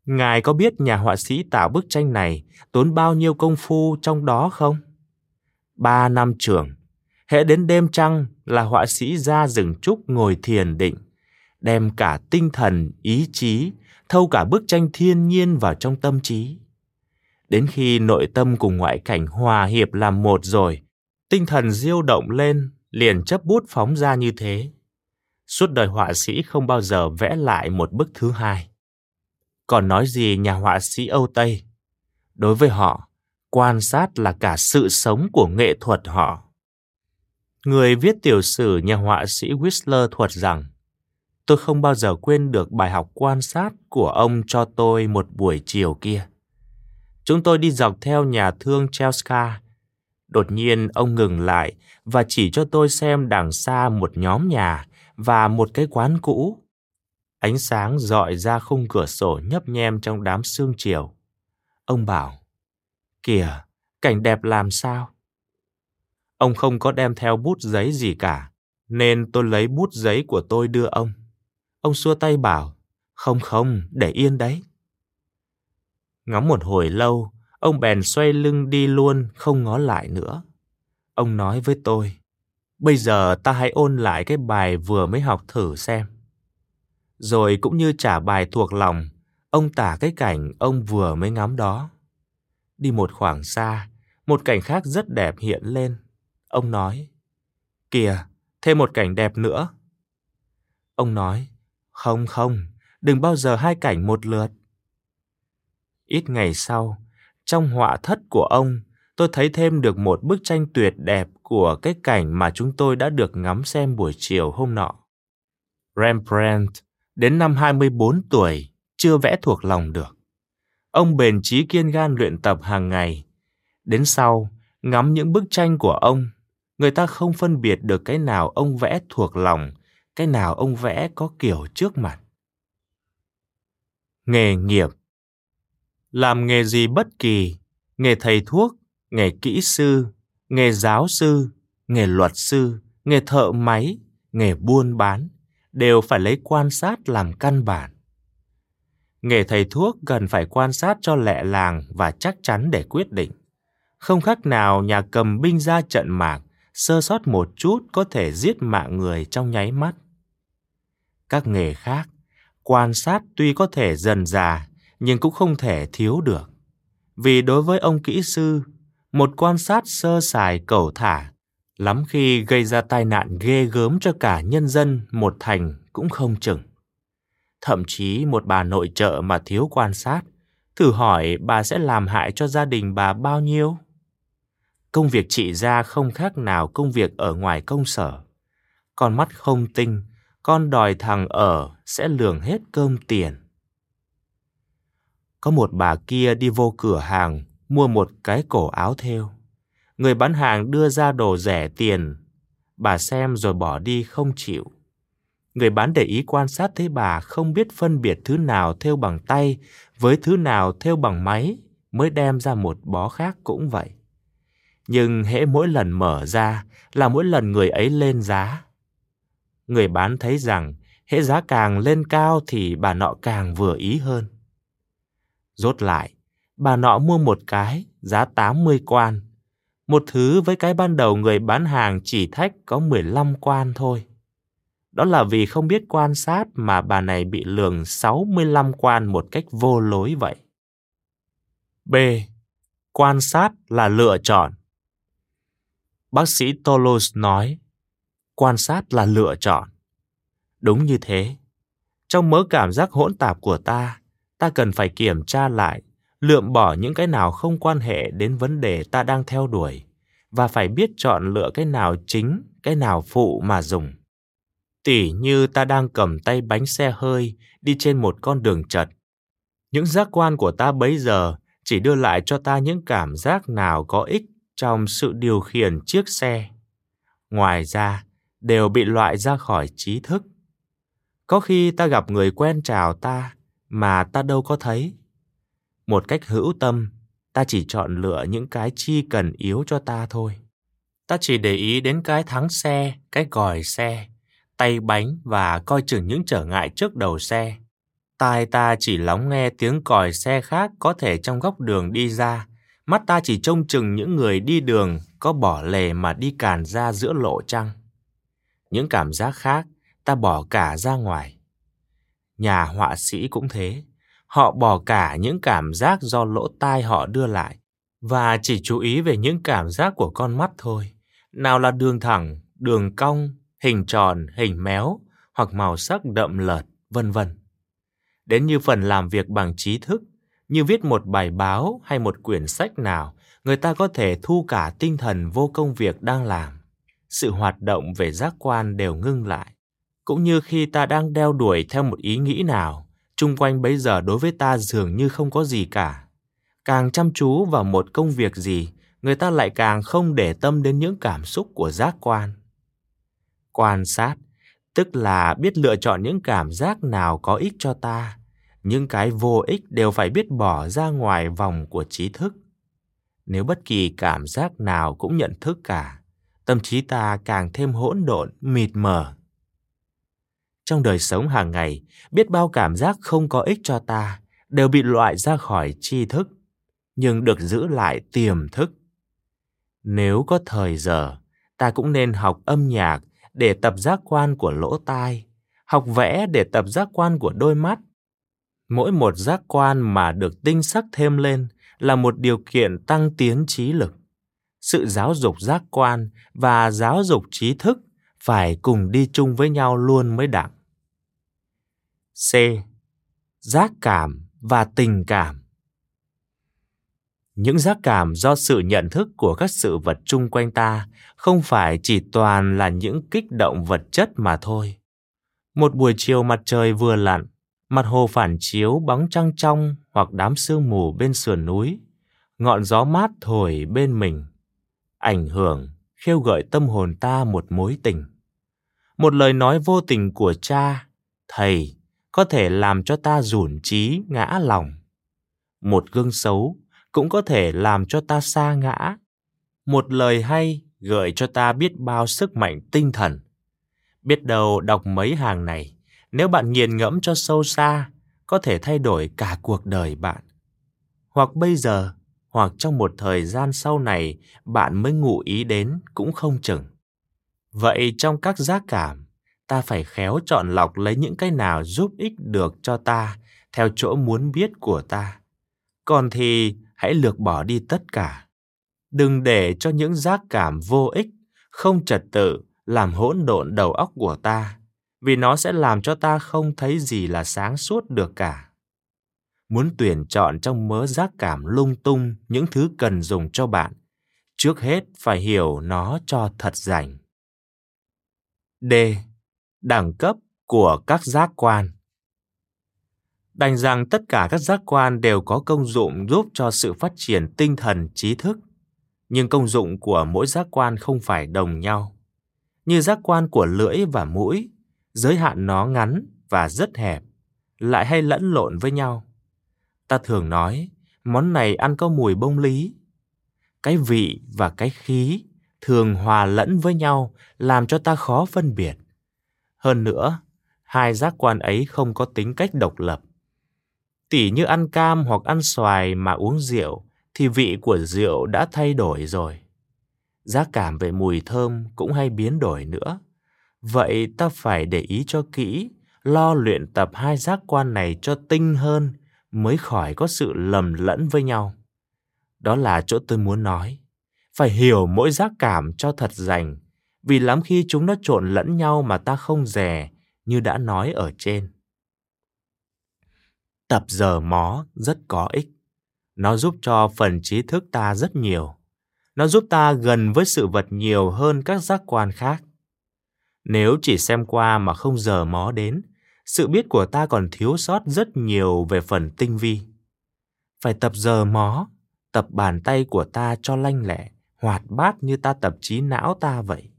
Ngài có biết nhà họa sĩ tạo bức tranh này tốn bao nhiêu công phu trong đó không? Ba năm trường, hễ đến đêm trăng là họa sĩ ra rừng trúc ngồi thiền định, đem cả tinh thần, ý chí, thâu cả bức tranh thiên nhiên vào trong tâm trí. Đến khi nội tâm cùng ngoại cảnh hòa hiệp làm một rồi, tinh thần diêu động lên, liền chấp bút phóng ra như thế. Suốt đời họa sĩ không bao giờ vẽ lại một bức thứ hai. Còn nói gì nhà họa sĩ Âu Tây? Đối với họ, quan sát là cả sự sống của nghệ thuật họ. Người viết tiểu sử nhà họa sĩ Whistler thuật rằng tôi không bao giờ quên được bài học quan sát của ông cho tôi một buổi chiều kia. Chúng tôi đi dọc theo nhà thương Chelska. Đột nhiên ông ngừng lại và chỉ cho tôi xem đằng xa một nhóm nhà và một cái quán cũ. Ánh sáng dọi ra khung cửa sổ nhấp nhem trong đám sương chiều. Ông bảo, kìa, cảnh đẹp làm sao? Ông không có đem theo bút giấy gì cả, nên tôi lấy bút giấy của tôi đưa ông. Ông xua tay bảo, không không, để yên đấy. Ngắm một hồi lâu, ông bèn xoay lưng đi luôn, không ngó lại nữa. Ông nói với tôi, bây giờ ta hãy ôn lại cái bài vừa mới học thử xem. Rồi cũng như trả bài thuộc lòng, ông tả cái cảnh ông vừa mới ngắm đó. Đi một khoảng xa, một cảnh khác rất đẹp hiện lên. Ông nói, kìa, thêm một cảnh đẹp nữa. Ông nói, không không, đừng bao giờ hai cảnh một lượt. Ít ngày sau, trong họa thất của ông, tôi thấy thêm được một bức tranh tuyệt đẹp của cái cảnh mà chúng tôi đã được ngắm xem buổi chiều hôm nọ. Rembrandt đến năm 24 tuổi chưa vẽ thuộc lòng được. Ông bền chí kiên gan luyện tập hàng ngày. Đến sau, ngắm những bức tranh của ông, người ta không phân biệt được cái nào ông vẽ thuộc lòng, cái nào ông vẽ có kiểu trước mặt. Nghề nghiệp Làm nghề gì bất kỳ, nghề thầy thuốc, nghề kỹ sư, nghề giáo sư, nghề luật sư, nghề thợ máy, nghề buôn bán đều phải lấy quan sát làm căn bản. Nghề thầy thuốc cần phải quan sát cho lẹ làng và chắc chắn để quyết định. Không khác nào nhà cầm binh ra trận mạc, sơ sót một chút có thể giết mạng người trong nháy mắt. Các nghề khác, quan sát tuy có thể dần già, nhưng cũng không thể thiếu được. Vì đối với ông kỹ sư, một quan sát sơ sài cẩu thả, lắm khi gây ra tai nạn ghê gớm cho cả nhân dân một thành cũng không chừng. Thậm chí một bà nội trợ mà thiếu quan sát, thử hỏi bà sẽ làm hại cho gia đình bà bao nhiêu? Công việc chị ra không khác nào công việc ở ngoài công sở. Con mắt không tinh, con đòi thằng ở sẽ lường hết cơm tiền. Có một bà kia đi vô cửa hàng mua một cái cổ áo thêu. Người bán hàng đưa ra đồ rẻ tiền. Bà xem rồi bỏ đi không chịu. Người bán để ý quan sát thấy bà không biết phân biệt thứ nào thêu bằng tay với thứ nào thêu bằng máy mới đem ra một bó khác cũng vậy. Nhưng hễ mỗi lần mở ra là mỗi lần người ấy lên giá. Người bán thấy rằng hễ giá càng lên cao thì bà nọ càng vừa ý hơn. Rốt lại, bà nọ mua một cái giá 80 quan. Một thứ với cái ban đầu người bán hàng chỉ thách có 15 quan thôi. Đó là vì không biết quan sát mà bà này bị lường 65 quan một cách vô lối vậy. B. Quan sát là lựa chọn. Bác sĩ Tolos nói, quan sát là lựa chọn. Đúng như thế. Trong mớ cảm giác hỗn tạp của ta, ta cần phải kiểm tra lại, lượm bỏ những cái nào không quan hệ đến vấn đề ta đang theo đuổi và phải biết chọn lựa cái nào chính, cái nào phụ mà dùng. Tỉ như ta đang cầm tay bánh xe hơi đi trên một con đường chật. Những giác quan của ta bấy giờ chỉ đưa lại cho ta những cảm giác nào có ích trong sự điều khiển chiếc xe. Ngoài ra, đều bị loại ra khỏi trí thức. Có khi ta gặp người quen chào ta mà ta đâu có thấy. Một cách hữu tâm, ta chỉ chọn lựa những cái chi cần yếu cho ta thôi. Ta chỉ để ý đến cái thắng xe, cái còi xe, tay bánh và coi chừng những trở ngại trước đầu xe. Tai ta chỉ lắng nghe tiếng còi xe khác có thể trong góc đường đi ra. Mắt ta chỉ trông chừng những người đi đường có bỏ lề mà đi càn ra giữa lộ trăng. Những cảm giác khác ta bỏ cả ra ngoài. Nhà họa sĩ cũng thế. Họ bỏ cả những cảm giác do lỗ tai họ đưa lại và chỉ chú ý về những cảm giác của con mắt thôi. Nào là đường thẳng, đường cong, hình tròn, hình méo hoặc màu sắc đậm lợt, vân vân. Đến như phần làm việc bằng trí thức, như viết một bài báo hay một quyển sách nào, người ta có thể thu cả tinh thần vô công việc đang làm. Sự hoạt động về giác quan đều ngưng lại. Cũng như khi ta đang đeo đuổi theo một ý nghĩ nào, chung quanh bấy giờ đối với ta dường như không có gì cả. Càng chăm chú vào một công việc gì, người ta lại càng không để tâm đến những cảm xúc của giác quan quan sát tức là biết lựa chọn những cảm giác nào có ích cho ta những cái vô ích đều phải biết bỏ ra ngoài vòng của trí thức nếu bất kỳ cảm giác nào cũng nhận thức cả tâm trí ta càng thêm hỗn độn mịt mờ trong đời sống hàng ngày biết bao cảm giác không có ích cho ta đều bị loại ra khỏi tri thức nhưng được giữ lại tiềm thức nếu có thời giờ ta cũng nên học âm nhạc để tập giác quan của lỗ tai, học vẽ để tập giác quan của đôi mắt. Mỗi một giác quan mà được tinh sắc thêm lên là một điều kiện tăng tiến trí lực. sự giáo dục giác quan và giáo dục trí thức phải cùng đi chung với nhau luôn mới đặng. C. Giác cảm và tình cảm những giác cảm do sự nhận thức của các sự vật chung quanh ta không phải chỉ toàn là những kích động vật chất mà thôi một buổi chiều mặt trời vừa lặn mặt hồ phản chiếu bóng trăng trong hoặc đám sương mù bên sườn núi. Ngọn gió mát thổi bên mình. Ảnh hưởng, khêu gợi tâm hồn ta một mối tình. Một lời nói vô tình của cha, thầy, có thể làm cho ta rủn trí, ngã lòng. Một gương xấu cũng có thể làm cho ta xa ngã. Một lời hay gợi cho ta biết bao sức mạnh tinh thần. Biết đâu đọc mấy hàng này nếu bạn nghiền ngẫm cho sâu xa, có thể thay đổi cả cuộc đời bạn. Hoặc bây giờ, hoặc trong một thời gian sau này, bạn mới ngụ ý đến cũng không chừng. Vậy trong các giác cảm, ta phải khéo chọn lọc lấy những cái nào giúp ích được cho ta theo chỗ muốn biết của ta. Còn thì, hãy lược bỏ đi tất cả. Đừng để cho những giác cảm vô ích, không trật tự, làm hỗn độn đầu óc của ta vì nó sẽ làm cho ta không thấy gì là sáng suốt được cả. Muốn tuyển chọn trong mớ giác cảm lung tung những thứ cần dùng cho bạn, trước hết phải hiểu nó cho thật rành. D. Đẳng cấp của các giác quan. Đành rằng tất cả các giác quan đều có công dụng giúp cho sự phát triển tinh thần trí thức, nhưng công dụng của mỗi giác quan không phải đồng nhau. Như giác quan của lưỡi và mũi giới hạn nó ngắn và rất hẹp, lại hay lẫn lộn với nhau ta thường nói, món này ăn có mùi bông lý cái vị và cái khí thường hòa lẫn với nhau, làm cho ta khó phân biệt hơn nữa, hai giác quan ấy không có tính cách độc lập Tỉ như ăn cam hoặc ăn xoài mà uống rượu, thì vị của rượu đã thay đổi rồi. Giác cảm về mùi thơm cũng hay biến đổi nữa. Vậy ta phải để ý cho kỹ, lo luyện tập hai giác quan này cho tinh hơn mới khỏi có sự lầm lẫn với nhau. Đó là chỗ tôi muốn nói. Phải hiểu mỗi giác cảm cho thật rành, vì lắm khi chúng nó trộn lẫn nhau mà ta không dè như đã nói ở trên tập giờ mó rất có ích. Nó giúp cho phần trí thức ta rất nhiều. Nó giúp ta gần với sự vật nhiều hơn các giác quan khác. Nếu chỉ xem qua mà không giờ mó đến, sự biết của ta còn thiếu sót rất nhiều về phần tinh vi. Phải tập giờ mó, tập bàn tay của ta cho lanh lẹ, hoạt bát như ta tập trí não ta vậy.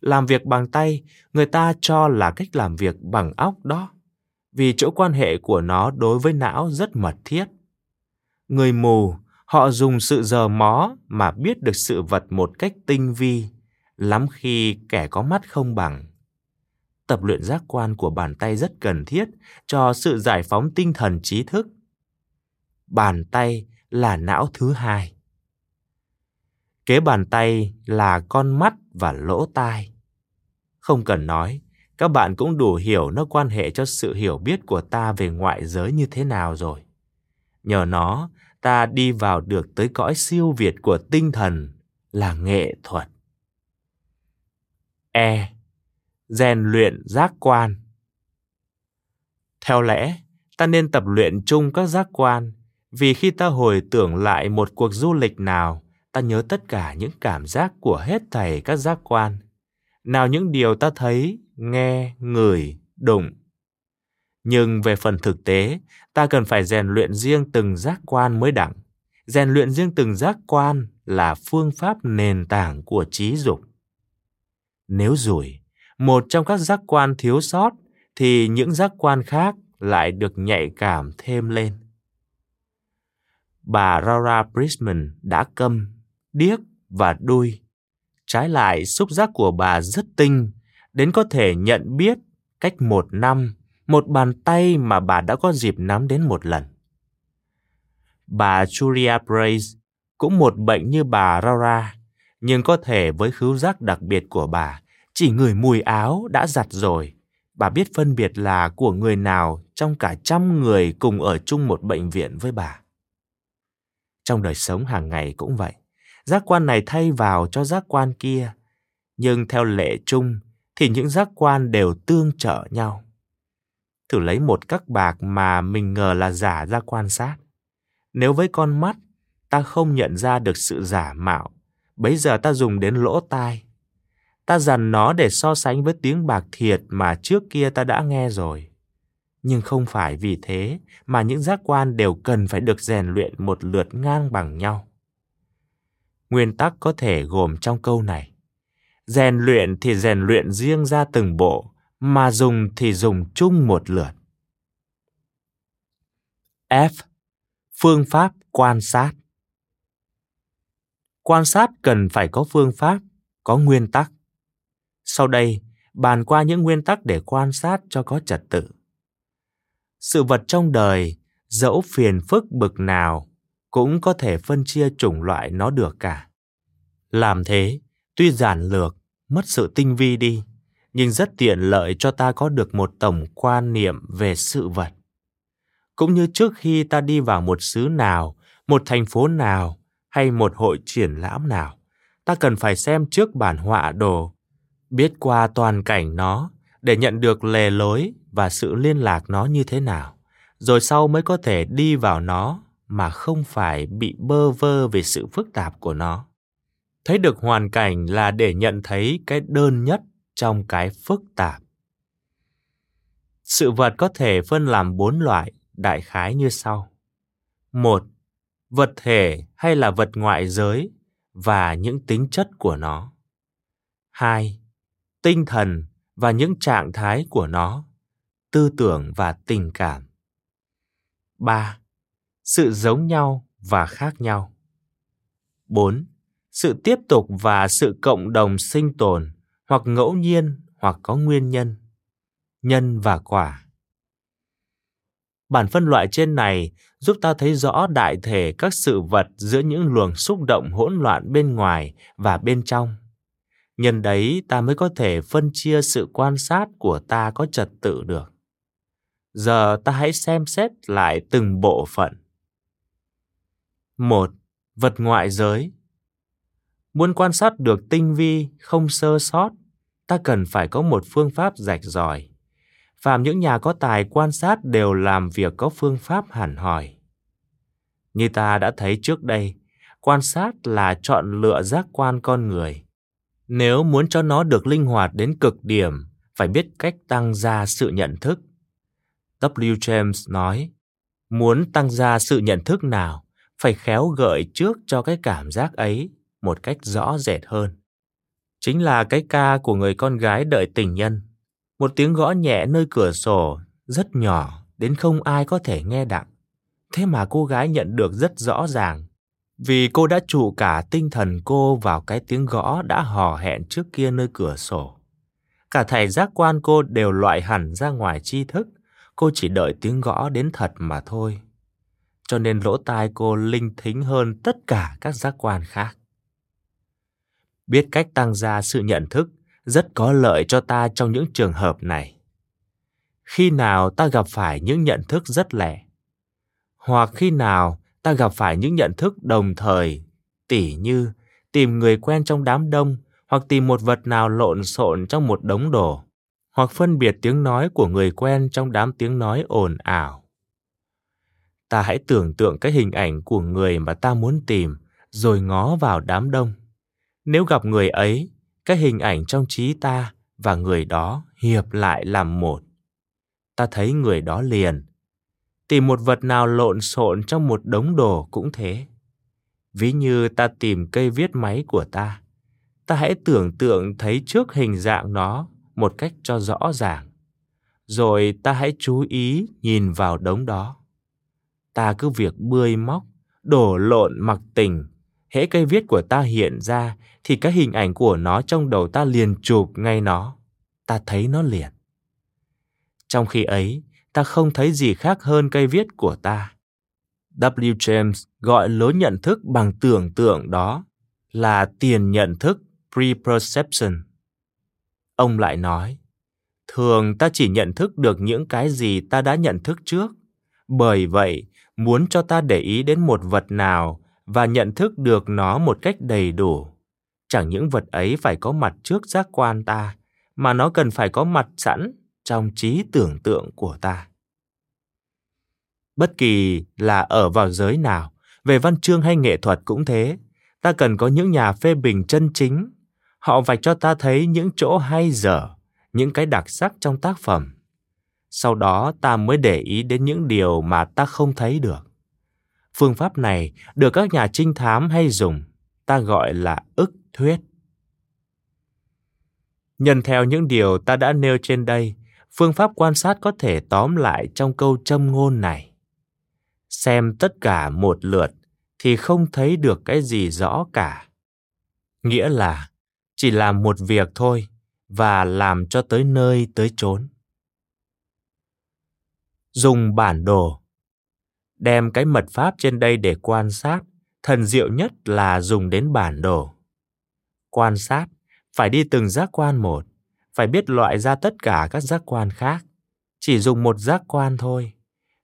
Làm việc bằng tay, người ta cho là cách làm việc bằng óc đó vì chỗ quan hệ của nó đối với não rất mật thiết. Người mù, họ dùng sự giờ mó mà biết được sự vật một cách tinh vi, lắm khi kẻ có mắt không bằng. Tập luyện giác quan của bàn tay rất cần thiết cho sự giải phóng tinh thần trí thức. Bàn tay là não thứ hai. Kế bàn tay là con mắt và lỗ tai. Không cần nói, các bạn cũng đủ hiểu nó quan hệ cho sự hiểu biết của ta về ngoại giới như thế nào rồi. Nhờ nó, ta đi vào được tới cõi siêu việt của tinh thần là nghệ thuật. E. Rèn luyện giác quan Theo lẽ, ta nên tập luyện chung các giác quan, vì khi ta hồi tưởng lại một cuộc du lịch nào, ta nhớ tất cả những cảm giác của hết thảy các giác quan. Nào những điều ta thấy, nghe, ngửi, đụng. Nhưng về phần thực tế, ta cần phải rèn luyện riêng từng giác quan mới đẳng. Rèn luyện riêng từng giác quan là phương pháp nền tảng của trí dục. Nếu rủi, một trong các giác quan thiếu sót thì những giác quan khác lại được nhạy cảm thêm lên. Bà Rara Brisman đã câm, điếc và đuôi. Trái lại, xúc giác của bà rất tinh đến có thể nhận biết cách một năm một bàn tay mà bà đã có dịp nắm đến một lần. Bà Julia Brace cũng một bệnh như bà Rara nhưng có thể với khứu giác đặc biệt của bà, chỉ người mùi áo đã giặt rồi. Bà biết phân biệt là của người nào trong cả trăm người cùng ở chung một bệnh viện với bà. Trong đời sống hàng ngày cũng vậy. giác quan này thay vào cho giác quan kia, nhưng theo lệ chung thì những giác quan đều tương trợ nhau. Thử lấy một các bạc mà mình ngờ là giả ra quan sát. Nếu với con mắt ta không nhận ra được sự giả mạo, bấy giờ ta dùng đến lỗ tai. Ta dằn nó để so sánh với tiếng bạc thiệt mà trước kia ta đã nghe rồi. Nhưng không phải vì thế mà những giác quan đều cần phải được rèn luyện một lượt ngang bằng nhau. Nguyên tắc có thể gồm trong câu này. Rèn luyện thì rèn luyện riêng ra từng bộ, mà dùng thì dùng chung một lượt. F. Phương pháp quan sát Quan sát cần phải có phương pháp, có nguyên tắc. Sau đây, bàn qua những nguyên tắc để quan sát cho có trật tự. Sự vật trong đời, dẫu phiền phức bực nào, cũng có thể phân chia chủng loại nó được cả. Làm thế, tuy giản lược, mất sự tinh vi đi, nhưng rất tiện lợi cho ta có được một tổng quan niệm về sự vật. Cũng như trước khi ta đi vào một xứ nào, một thành phố nào hay một hội triển lãm nào, ta cần phải xem trước bản họa đồ, biết qua toàn cảnh nó để nhận được lề lối và sự liên lạc nó như thế nào, rồi sau mới có thể đi vào nó mà không phải bị bơ vơ về sự phức tạp của nó. Thấy được hoàn cảnh là để nhận thấy cái đơn nhất trong cái phức tạp. Sự vật có thể phân làm bốn loại đại khái như sau. Một, vật thể hay là vật ngoại giới và những tính chất của nó. Hai, tinh thần và những trạng thái của nó, tư tưởng và tình cảm. Ba, sự giống nhau và khác nhau. Bốn, sự tiếp tục và sự cộng đồng sinh tồn hoặc ngẫu nhiên hoặc có nguyên nhân nhân và quả bản phân loại trên này giúp ta thấy rõ đại thể các sự vật giữa những luồng xúc động hỗn loạn bên ngoài và bên trong. Nhân đấy ta mới có thể phân chia sự quan sát của ta có trật tự được. Giờ ta hãy xem xét lại từng bộ phận. Một vật ngoại giới. Muốn quan sát được tinh vi, không sơ sót, ta cần phải có một phương pháp rạch ròi phàm những nhà có tài quan sát đều làm việc có phương pháp hẳn hỏi. Như ta đã thấy trước đây, quan sát là chọn lựa giác quan con người. Nếu muốn cho nó được linh hoạt đến cực điểm, phải biết cách tăng gia sự nhận thức. W. James nói, muốn tăng gia sự nhận thức nào, phải khéo gợi trước cho cái cảm giác ấy một cách rõ rệt hơn. Chính là cái ca của người con gái đợi tình nhân. Một tiếng gõ nhẹ nơi cửa sổ, rất nhỏ, đến không ai có thể nghe đặng. Thế mà cô gái nhận được rất rõ ràng, vì cô đã trụ cả tinh thần cô vào cái tiếng gõ đã hò hẹn trước kia nơi cửa sổ. Cả thầy giác quan cô đều loại hẳn ra ngoài tri thức, cô chỉ đợi tiếng gõ đến thật mà thôi. Cho nên lỗ tai cô linh thính hơn tất cả các giác quan khác biết cách tăng gia sự nhận thức rất có lợi cho ta trong những trường hợp này. Khi nào ta gặp phải những nhận thức rất lẻ hoặc khi nào ta gặp phải những nhận thức đồng thời tỉ như tìm người quen trong đám đông hoặc tìm một vật nào lộn xộn trong một đống đồ hoặc phân biệt tiếng nói của người quen trong đám tiếng nói ồn ào. Ta hãy tưởng tượng cái hình ảnh của người mà ta muốn tìm rồi ngó vào đám đông. Nếu gặp người ấy, cái hình ảnh trong trí ta và người đó hiệp lại làm một. Ta thấy người đó liền. Tìm một vật nào lộn xộn trong một đống đồ cũng thế. Ví như ta tìm cây viết máy của ta, ta hãy tưởng tượng thấy trước hình dạng nó một cách cho rõ ràng. Rồi ta hãy chú ý nhìn vào đống đó. Ta cứ việc bươi móc, đổ lộn mặc tình hễ cây viết của ta hiện ra thì cái hình ảnh của nó trong đầu ta liền chụp ngay nó. Ta thấy nó liền. Trong khi ấy, ta không thấy gì khác hơn cây viết của ta. W. James gọi lối nhận thức bằng tưởng tượng đó là tiền nhận thức preperception. Ông lại nói, thường ta chỉ nhận thức được những cái gì ta đã nhận thức trước. Bởi vậy, muốn cho ta để ý đến một vật nào và nhận thức được nó một cách đầy đủ. Chẳng những vật ấy phải có mặt trước giác quan ta, mà nó cần phải có mặt sẵn trong trí tưởng tượng của ta. Bất kỳ là ở vào giới nào, về văn chương hay nghệ thuật cũng thế, ta cần có những nhà phê bình chân chính. Họ vạch cho ta thấy những chỗ hay dở, những cái đặc sắc trong tác phẩm. Sau đó ta mới để ý đến những điều mà ta không thấy được. Phương pháp này được các nhà trinh thám hay dùng, ta gọi là ức thuyết. Nhân theo những điều ta đã nêu trên đây, phương pháp quan sát có thể tóm lại trong câu châm ngôn này. Xem tất cả một lượt thì không thấy được cái gì rõ cả. Nghĩa là chỉ làm một việc thôi và làm cho tới nơi tới chốn. Dùng bản đồ Đem cái mật pháp trên đây để quan sát, thần diệu nhất là dùng đến bản đồ. Quan sát, phải đi từng giác quan một, phải biết loại ra tất cả các giác quan khác. Chỉ dùng một giác quan thôi.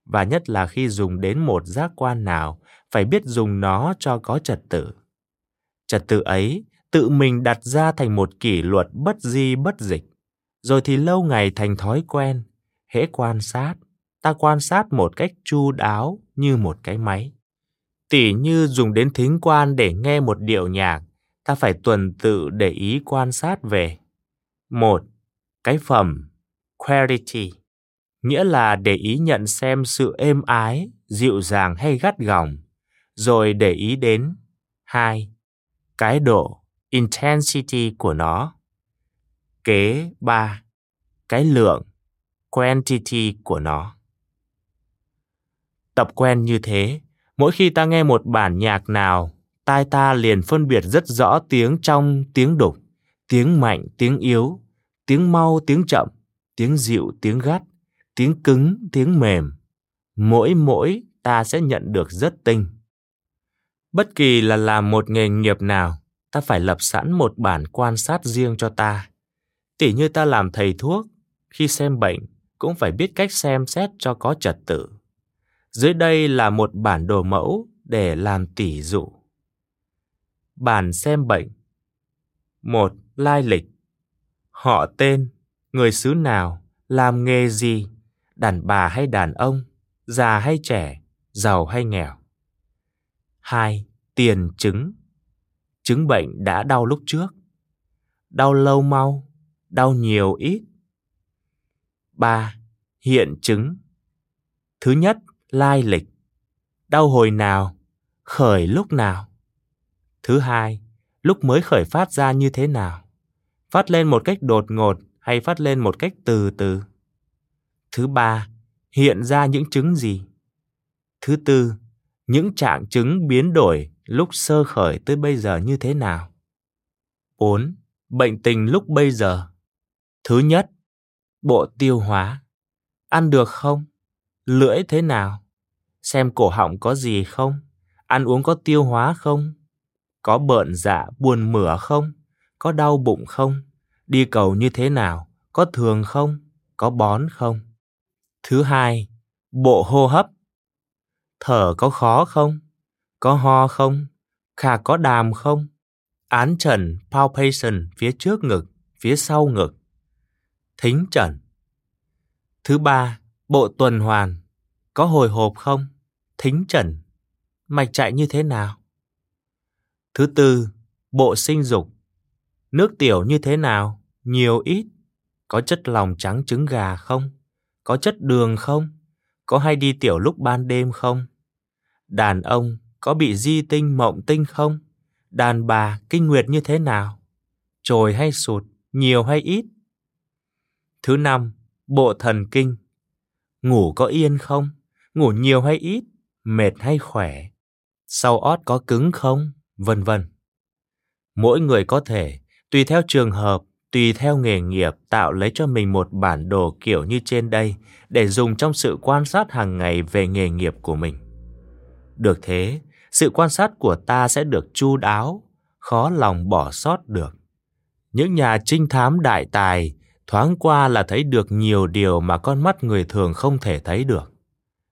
Và nhất là khi dùng đến một giác quan nào, phải biết dùng nó cho có trật tự. Trật tự ấy tự mình đặt ra thành một kỷ luật bất di bất dịch, rồi thì lâu ngày thành thói quen, hễ quan sát, ta quan sát một cách chu đáo như một cái máy. Tỉ như dùng đến thính quan để nghe một điệu nhạc, ta phải tuần tự để ý quan sát về. Một, cái phẩm, quality, nghĩa là để ý nhận xem sự êm ái, dịu dàng hay gắt gỏng, rồi để ý đến. Hai, cái độ, intensity của nó. Kế ba, cái lượng, quantity của nó. Tập quen như thế, mỗi khi ta nghe một bản nhạc nào, tai ta liền phân biệt rất rõ tiếng trong, tiếng đục, tiếng mạnh, tiếng yếu, tiếng mau, tiếng chậm, tiếng dịu, tiếng gắt, tiếng cứng, tiếng mềm. Mỗi mỗi ta sẽ nhận được rất tinh. Bất kỳ là làm một nghề nghiệp nào, ta phải lập sẵn một bản quan sát riêng cho ta. Tỉ như ta làm thầy thuốc, khi xem bệnh cũng phải biết cách xem xét cho có trật tự. Dưới đây là một bản đồ mẫu để làm tỉ dụ. Bản xem bệnh. một Lai lịch. Họ tên, người xứ nào, làm nghề gì, đàn bà hay đàn ông, già hay trẻ, giàu hay nghèo. 2. Tiền chứng. Chứng bệnh đã đau lúc trước. Đau lâu mau, đau nhiều ít. 3. Hiện chứng. Thứ nhất, lai lịch. Đau hồi nào, khởi lúc nào. Thứ hai, lúc mới khởi phát ra như thế nào. Phát lên một cách đột ngột hay phát lên một cách từ từ. Thứ ba, hiện ra những chứng gì. Thứ tư, những trạng chứng biến đổi lúc sơ khởi tới bây giờ như thế nào. 4. Bệnh tình lúc bây giờ. Thứ nhất, bộ tiêu hóa. Ăn được không? Lưỡi thế nào? Xem cổ họng có gì không? Ăn uống có tiêu hóa không? Có bợn dạ buồn mửa không? Có đau bụng không? Đi cầu như thế nào? Có thường không? Có bón không? Thứ hai, bộ hô hấp. Thở có khó không? Có ho không? khạc có đàm không? Án trần, palpation phía trước ngực, phía sau ngực. Thính trần. Thứ ba, bộ tuần hoàn. Có hồi hộp không? Thính trần. Mạch chạy như thế nào? Thứ tư, bộ sinh dục. Nước tiểu như thế nào? Nhiều ít. Có chất lòng trắng trứng gà không? Có chất đường không? Có hay đi tiểu lúc ban đêm không? Đàn ông có bị di tinh mộng tinh không? Đàn bà kinh nguyệt như thế nào? Trồi hay sụt, nhiều hay ít? Thứ năm, bộ thần kinh. Ngủ có yên không? Ngủ nhiều hay ít? Mệt hay khỏe? Sau ót có cứng không? Vân vân. Mỗi người có thể, tùy theo trường hợp, tùy theo nghề nghiệp tạo lấy cho mình một bản đồ kiểu như trên đây để dùng trong sự quan sát hàng ngày về nghề nghiệp của mình. Được thế, sự quan sát của ta sẽ được chu đáo, khó lòng bỏ sót được. Những nhà trinh thám đại tài thoáng qua là thấy được nhiều điều mà con mắt người thường không thể thấy được.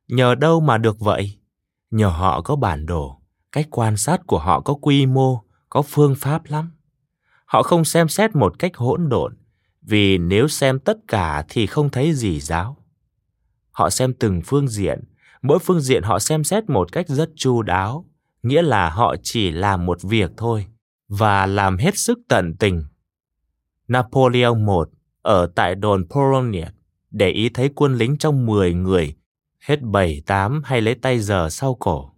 Nhờ đâu mà được vậy? Nhờ họ có bản đồ, cách quan sát của họ có quy mô, có phương pháp lắm. Họ không xem xét một cách hỗn độn, vì nếu xem tất cả thì không thấy gì giáo. Họ xem từng phương diện, mỗi phương diện họ xem xét một cách rất chu đáo, nghĩa là họ chỉ làm một việc thôi và làm hết sức tận tình. Napoleon I ở tại đồn Polonia để ý thấy quân lính trong 10 người hết 7 8 hay lấy tay giờ sau cổ.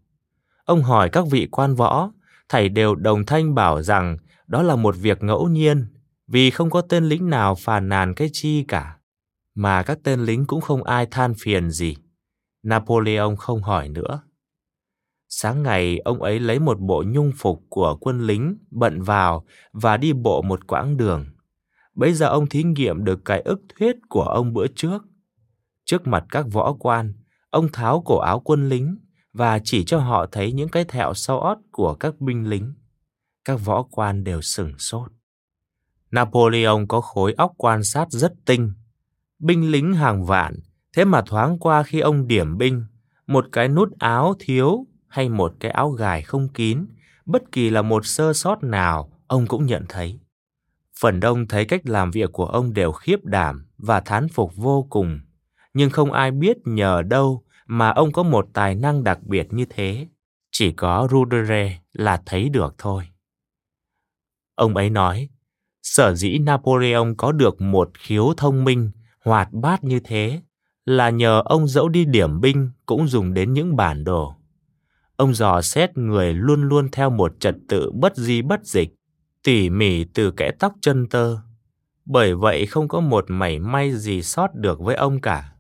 Ông hỏi các vị quan võ, thầy đều đồng thanh bảo rằng đó là một việc ngẫu nhiên, vì không có tên lính nào phàn nàn cái chi cả, mà các tên lính cũng không ai than phiền gì. Napoleon không hỏi nữa. Sáng ngày, ông ấy lấy một bộ nhung phục của quân lính, bận vào và đi bộ một quãng đường. Bây giờ ông thí nghiệm được cái ức thuyết của ông bữa trước. Trước mặt các võ quan, ông tháo cổ áo quân lính và chỉ cho họ thấy những cái thẹo sau ót của các binh lính. Các võ quan đều sửng sốt. Napoleon có khối óc quan sát rất tinh. Binh lính hàng vạn, thế mà thoáng qua khi ông điểm binh, một cái nút áo thiếu hay một cái áo gài không kín, bất kỳ là một sơ sót nào, ông cũng nhận thấy. Phần đông thấy cách làm việc của ông đều khiếp đảm và thán phục vô cùng, nhưng không ai biết nhờ đâu mà ông có một tài năng đặc biệt như thế. Chỉ có Rudere là thấy được thôi. Ông ấy nói, sở dĩ Napoleon có được một khiếu thông minh, hoạt bát như thế là nhờ ông dẫu đi điểm binh cũng dùng đến những bản đồ. Ông dò xét người luôn luôn theo một trật tự bất di bất dịch, tỉ mỉ từ kẽ tóc chân tơ. Bởi vậy không có một mảy may gì sót được với ông cả.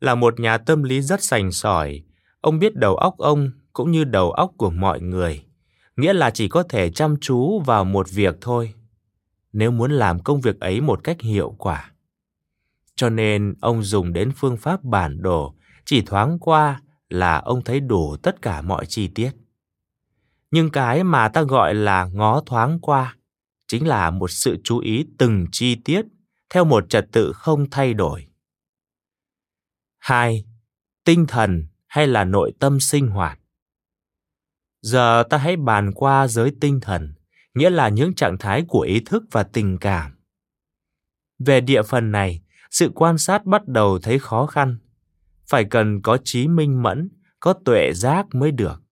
Là một nhà tâm lý rất sành sỏi, ông biết đầu óc ông cũng như đầu óc của mọi người, nghĩa là chỉ có thể chăm chú vào một việc thôi, nếu muốn làm công việc ấy một cách hiệu quả. Cho nên ông dùng đến phương pháp bản đồ, chỉ thoáng qua là ông thấy đủ tất cả mọi chi tiết. Nhưng cái mà ta gọi là ngó thoáng qua chính là một sự chú ý từng chi tiết theo một trật tự không thay đổi. 2. Tinh thần hay là nội tâm sinh hoạt. Giờ ta hãy bàn qua giới tinh thần, nghĩa là những trạng thái của ý thức và tình cảm. Về địa phần này, sự quan sát bắt đầu thấy khó khăn. Phải cần có trí minh mẫn, có tuệ giác mới được.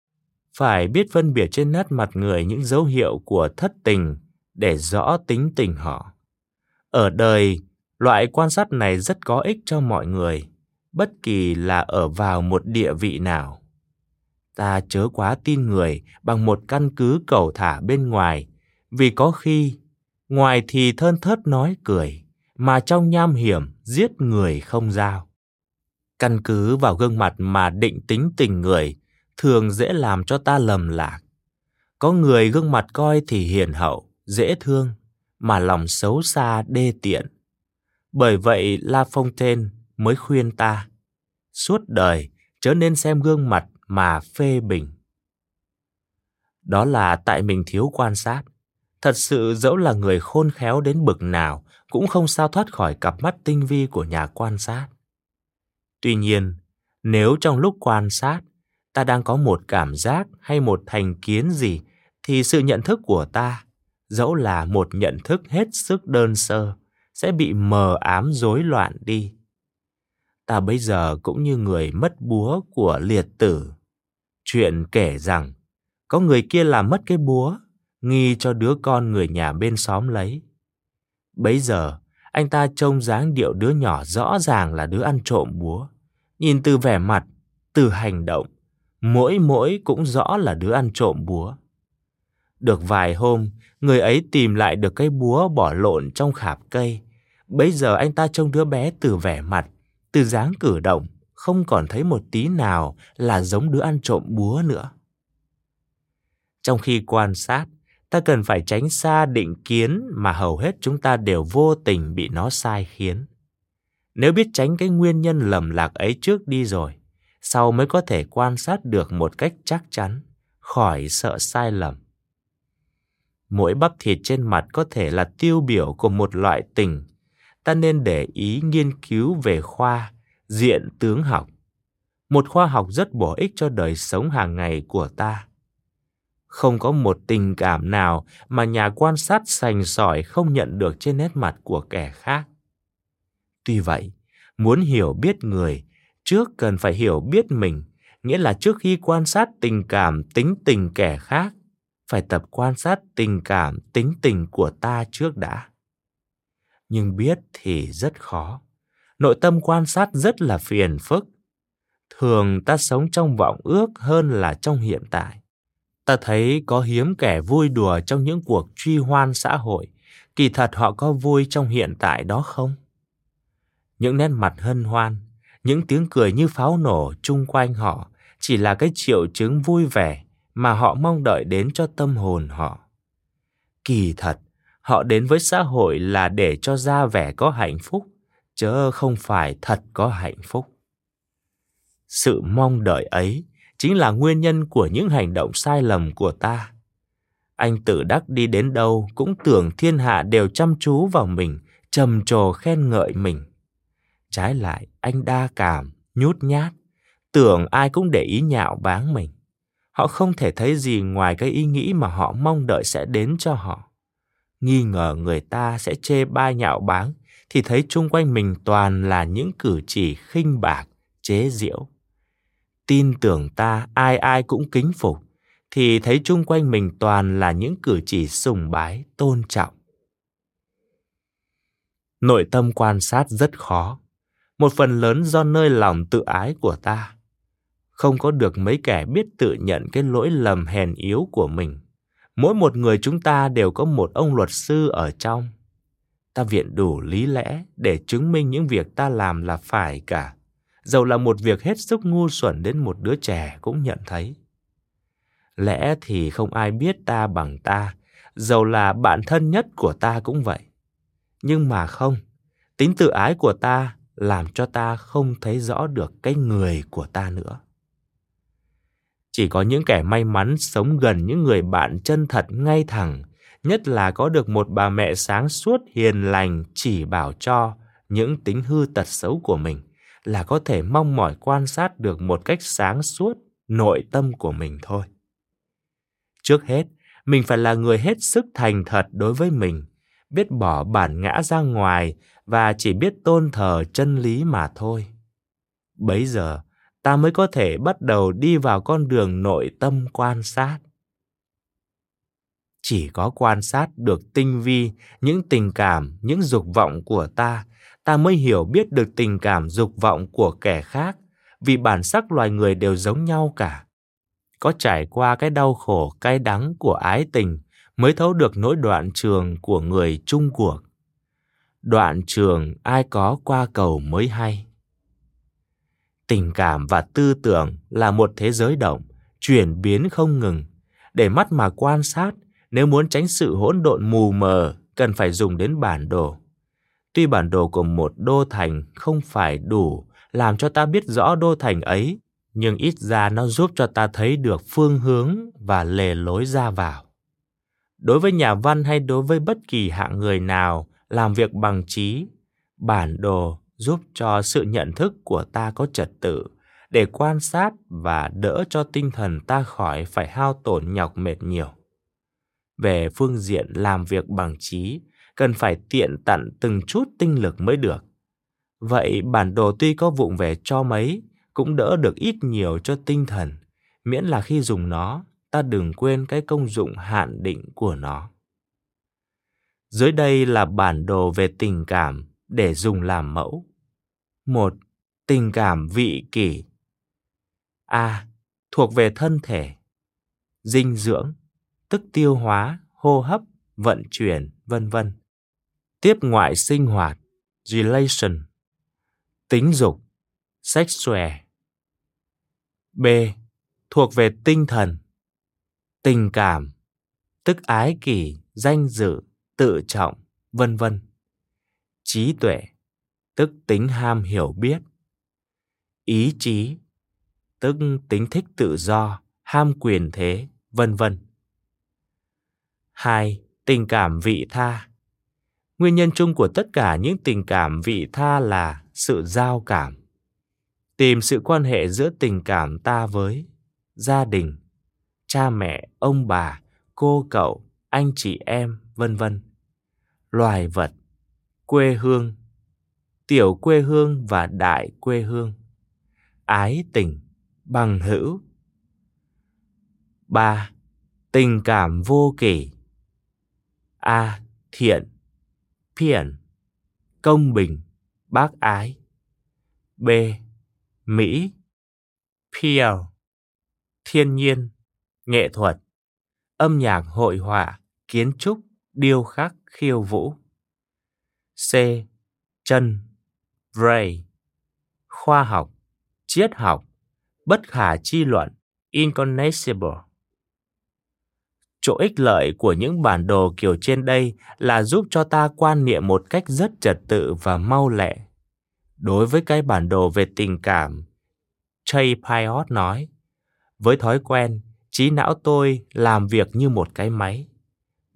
Phải biết phân biệt trên nét mặt người những dấu hiệu của thất tình để rõ tính tình họ. Ở đời, loại quan sát này rất có ích cho mọi người, bất kỳ là ở vào một địa vị nào. Ta chớ quá tin người bằng một căn cứ cầu thả bên ngoài, vì có khi ngoài thì thơn thớt nói cười, mà trong nham hiểm giết người không giao. Căn cứ vào gương mặt mà định tính tình người thường dễ làm cho ta lầm lạc. Có người gương mặt coi thì hiền hậu, dễ thương, mà lòng xấu xa đê tiện. Bởi vậy La Fontaine mới khuyên ta, suốt đời chớ nên xem gương mặt mà phê bình. Đó là tại mình thiếu quan sát. Thật sự dẫu là người khôn khéo đến bực nào cũng không sao thoát khỏi cặp mắt tinh vi của nhà quan sát. Tuy nhiên, nếu trong lúc quan sát ta đang có một cảm giác hay một thành kiến gì thì sự nhận thức của ta, dẫu là một nhận thức hết sức đơn sơ, sẽ bị mờ ám rối loạn đi. Ta bây giờ cũng như người mất búa của liệt tử. Chuyện kể rằng, có người kia làm mất cái búa, nghi cho đứa con người nhà bên xóm lấy. Bấy giờ, anh ta trông dáng điệu đứa nhỏ rõ ràng là đứa ăn trộm búa. Nhìn từ vẻ mặt, từ hành động, mỗi mỗi cũng rõ là đứa ăn trộm búa. Được vài hôm, người ấy tìm lại được cây búa bỏ lộn trong khạp cây. Bây giờ anh ta trông đứa bé từ vẻ mặt, từ dáng cử động, không còn thấy một tí nào là giống đứa ăn trộm búa nữa. Trong khi quan sát, ta cần phải tránh xa định kiến mà hầu hết chúng ta đều vô tình bị nó sai khiến. Nếu biết tránh cái nguyên nhân lầm lạc ấy trước đi rồi, sau mới có thể quan sát được một cách chắc chắn, khỏi sợ sai lầm. Mỗi bắp thịt trên mặt có thể là tiêu biểu của một loại tình. Ta nên để ý nghiên cứu về khoa, diện tướng học. Một khoa học rất bổ ích cho đời sống hàng ngày của ta. Không có một tình cảm nào mà nhà quan sát sành sỏi không nhận được trên nét mặt của kẻ khác. Tuy vậy, muốn hiểu biết người, trước cần phải hiểu biết mình, nghĩa là trước khi quan sát tình cảm tính tình kẻ khác, phải tập quan sát tình cảm tính tình của ta trước đã. Nhưng biết thì rất khó. Nội tâm quan sát rất là phiền phức. Thường ta sống trong vọng ước hơn là trong hiện tại. Ta thấy có hiếm kẻ vui đùa trong những cuộc truy hoan xã hội, kỳ thật họ có vui trong hiện tại đó không? Những nét mặt hân hoan, những tiếng cười như pháo nổ chung quanh họ chỉ là cái triệu chứng vui vẻ mà họ mong đợi đến cho tâm hồn họ. Kỳ thật, họ đến với xã hội là để cho ra vẻ có hạnh phúc, chớ không phải thật có hạnh phúc. Sự mong đợi ấy chính là nguyên nhân của những hành động sai lầm của ta. Anh tự đắc đi đến đâu cũng tưởng thiên hạ đều chăm chú vào mình, trầm trồ khen ngợi mình. Trái lại, anh đa cảm, nhút nhát, tưởng ai cũng để ý nhạo báng mình. Họ không thể thấy gì ngoài cái ý nghĩ mà họ mong đợi sẽ đến cho họ. Nghi ngờ người ta sẽ chê bai nhạo báng thì thấy chung quanh mình toàn là những cử chỉ khinh bạc, chế giễu. Tin tưởng ta ai ai cũng kính phục thì thấy chung quanh mình toàn là những cử chỉ sùng bái, tôn trọng. Nội tâm quan sát rất khó, một phần lớn do nơi lòng tự ái của ta không có được mấy kẻ biết tự nhận cái lỗi lầm hèn yếu của mình. Mỗi một người chúng ta đều có một ông luật sư ở trong. Ta viện đủ lý lẽ để chứng minh những việc ta làm là phải cả. Dầu là một việc hết sức ngu xuẩn đến một đứa trẻ cũng nhận thấy. Lẽ thì không ai biết ta bằng ta, dầu là bạn thân nhất của ta cũng vậy. Nhưng mà không, tính tự ái của ta làm cho ta không thấy rõ được cái người của ta nữa. Chỉ có những kẻ may mắn sống gần những người bạn chân thật ngay thẳng, nhất là có được một bà mẹ sáng suốt hiền lành chỉ bảo cho những tính hư tật xấu của mình là có thể mong mỏi quan sát được một cách sáng suốt nội tâm của mình thôi. Trước hết, mình phải là người hết sức thành thật đối với mình, biết bỏ bản ngã ra ngoài và chỉ biết tôn thờ chân lý mà thôi. Bấy giờ, ta mới có thể bắt đầu đi vào con đường nội tâm quan sát. Chỉ có quan sát được tinh vi, những tình cảm, những dục vọng của ta ta mới hiểu biết được tình cảm dục vọng của kẻ khác, vì bản sắc loài người đều giống nhau cả. Có trải qua cái đau khổ cay đắng của ái tình mới thấu được nỗi đoạn trường của người chung cuộc. Đoạn trường ai có qua cầu mới hay? Tình cảm và tư tưởng là một thế giới động, chuyển biến không ngừng. Để mắt mà quan sát, nếu muốn tránh sự hỗn độn mù mờ, cần phải dùng đến bản đồ. Tuy bản đồ của một đô thành không phải đủ làm cho ta biết rõ đô thành ấy, nhưng ít ra nó giúp cho ta thấy được phương hướng và lề lối ra vào. Đối với nhà văn hay đối với bất kỳ hạng người nào làm việc bằng trí, bản đồ giúp cho sự nhận thức của ta có trật tự để quan sát và đỡ cho tinh thần ta khỏi phải hao tổn nhọc mệt nhiều. Về phương diện làm việc bằng trí, cần phải tiện tận từng chút tinh lực mới được. Vậy bản đồ tuy có vụng về cho mấy, cũng đỡ được ít nhiều cho tinh thần, miễn là khi dùng nó, ta đừng quên cái công dụng hạn định của nó. Dưới đây là bản đồ về tình cảm để dùng làm mẫu. Một, tình cảm vị kỷ. A. Thuộc về thân thể. Dinh dưỡng, tức tiêu hóa, hô hấp, vận chuyển, vân vân. Tiếp ngoại sinh hoạt, relation. Tính dục, sexual. B. Thuộc về tinh thần. Tình cảm, tức ái kỷ, danh dự, tự trọng, vân vân. Trí tuệ, tức tính ham hiểu biết. Ý chí, tức tính thích tự do, ham quyền thế, vân vân. Hai, tình cảm vị tha. Nguyên nhân chung của tất cả những tình cảm vị tha là sự giao cảm. Tìm sự quan hệ giữa tình cảm ta với gia đình, cha mẹ, ông bà, cô cậu, anh chị em, vân vân. Loài vật, quê hương, tiểu quê hương và đại quê hương. Ái tình, bằng hữu. ba Tình cảm vô kỷ. A. Thiện, phiền, công bình, bác ái. B. Mỹ, phiêu, thiên nhiên, nghệ thuật, âm nhạc hội họa, kiến trúc, điêu khắc, khiêu vũ. C. Chân, Ray, khoa học, triết học, bất khả chi luận, inconceivable. Chỗ ích lợi của những bản đồ kiểu trên đây là giúp cho ta quan niệm một cách rất trật tự và mau lẹ. Đối với cái bản đồ về tình cảm, Jay Piot nói, với thói quen, trí não tôi làm việc như một cái máy.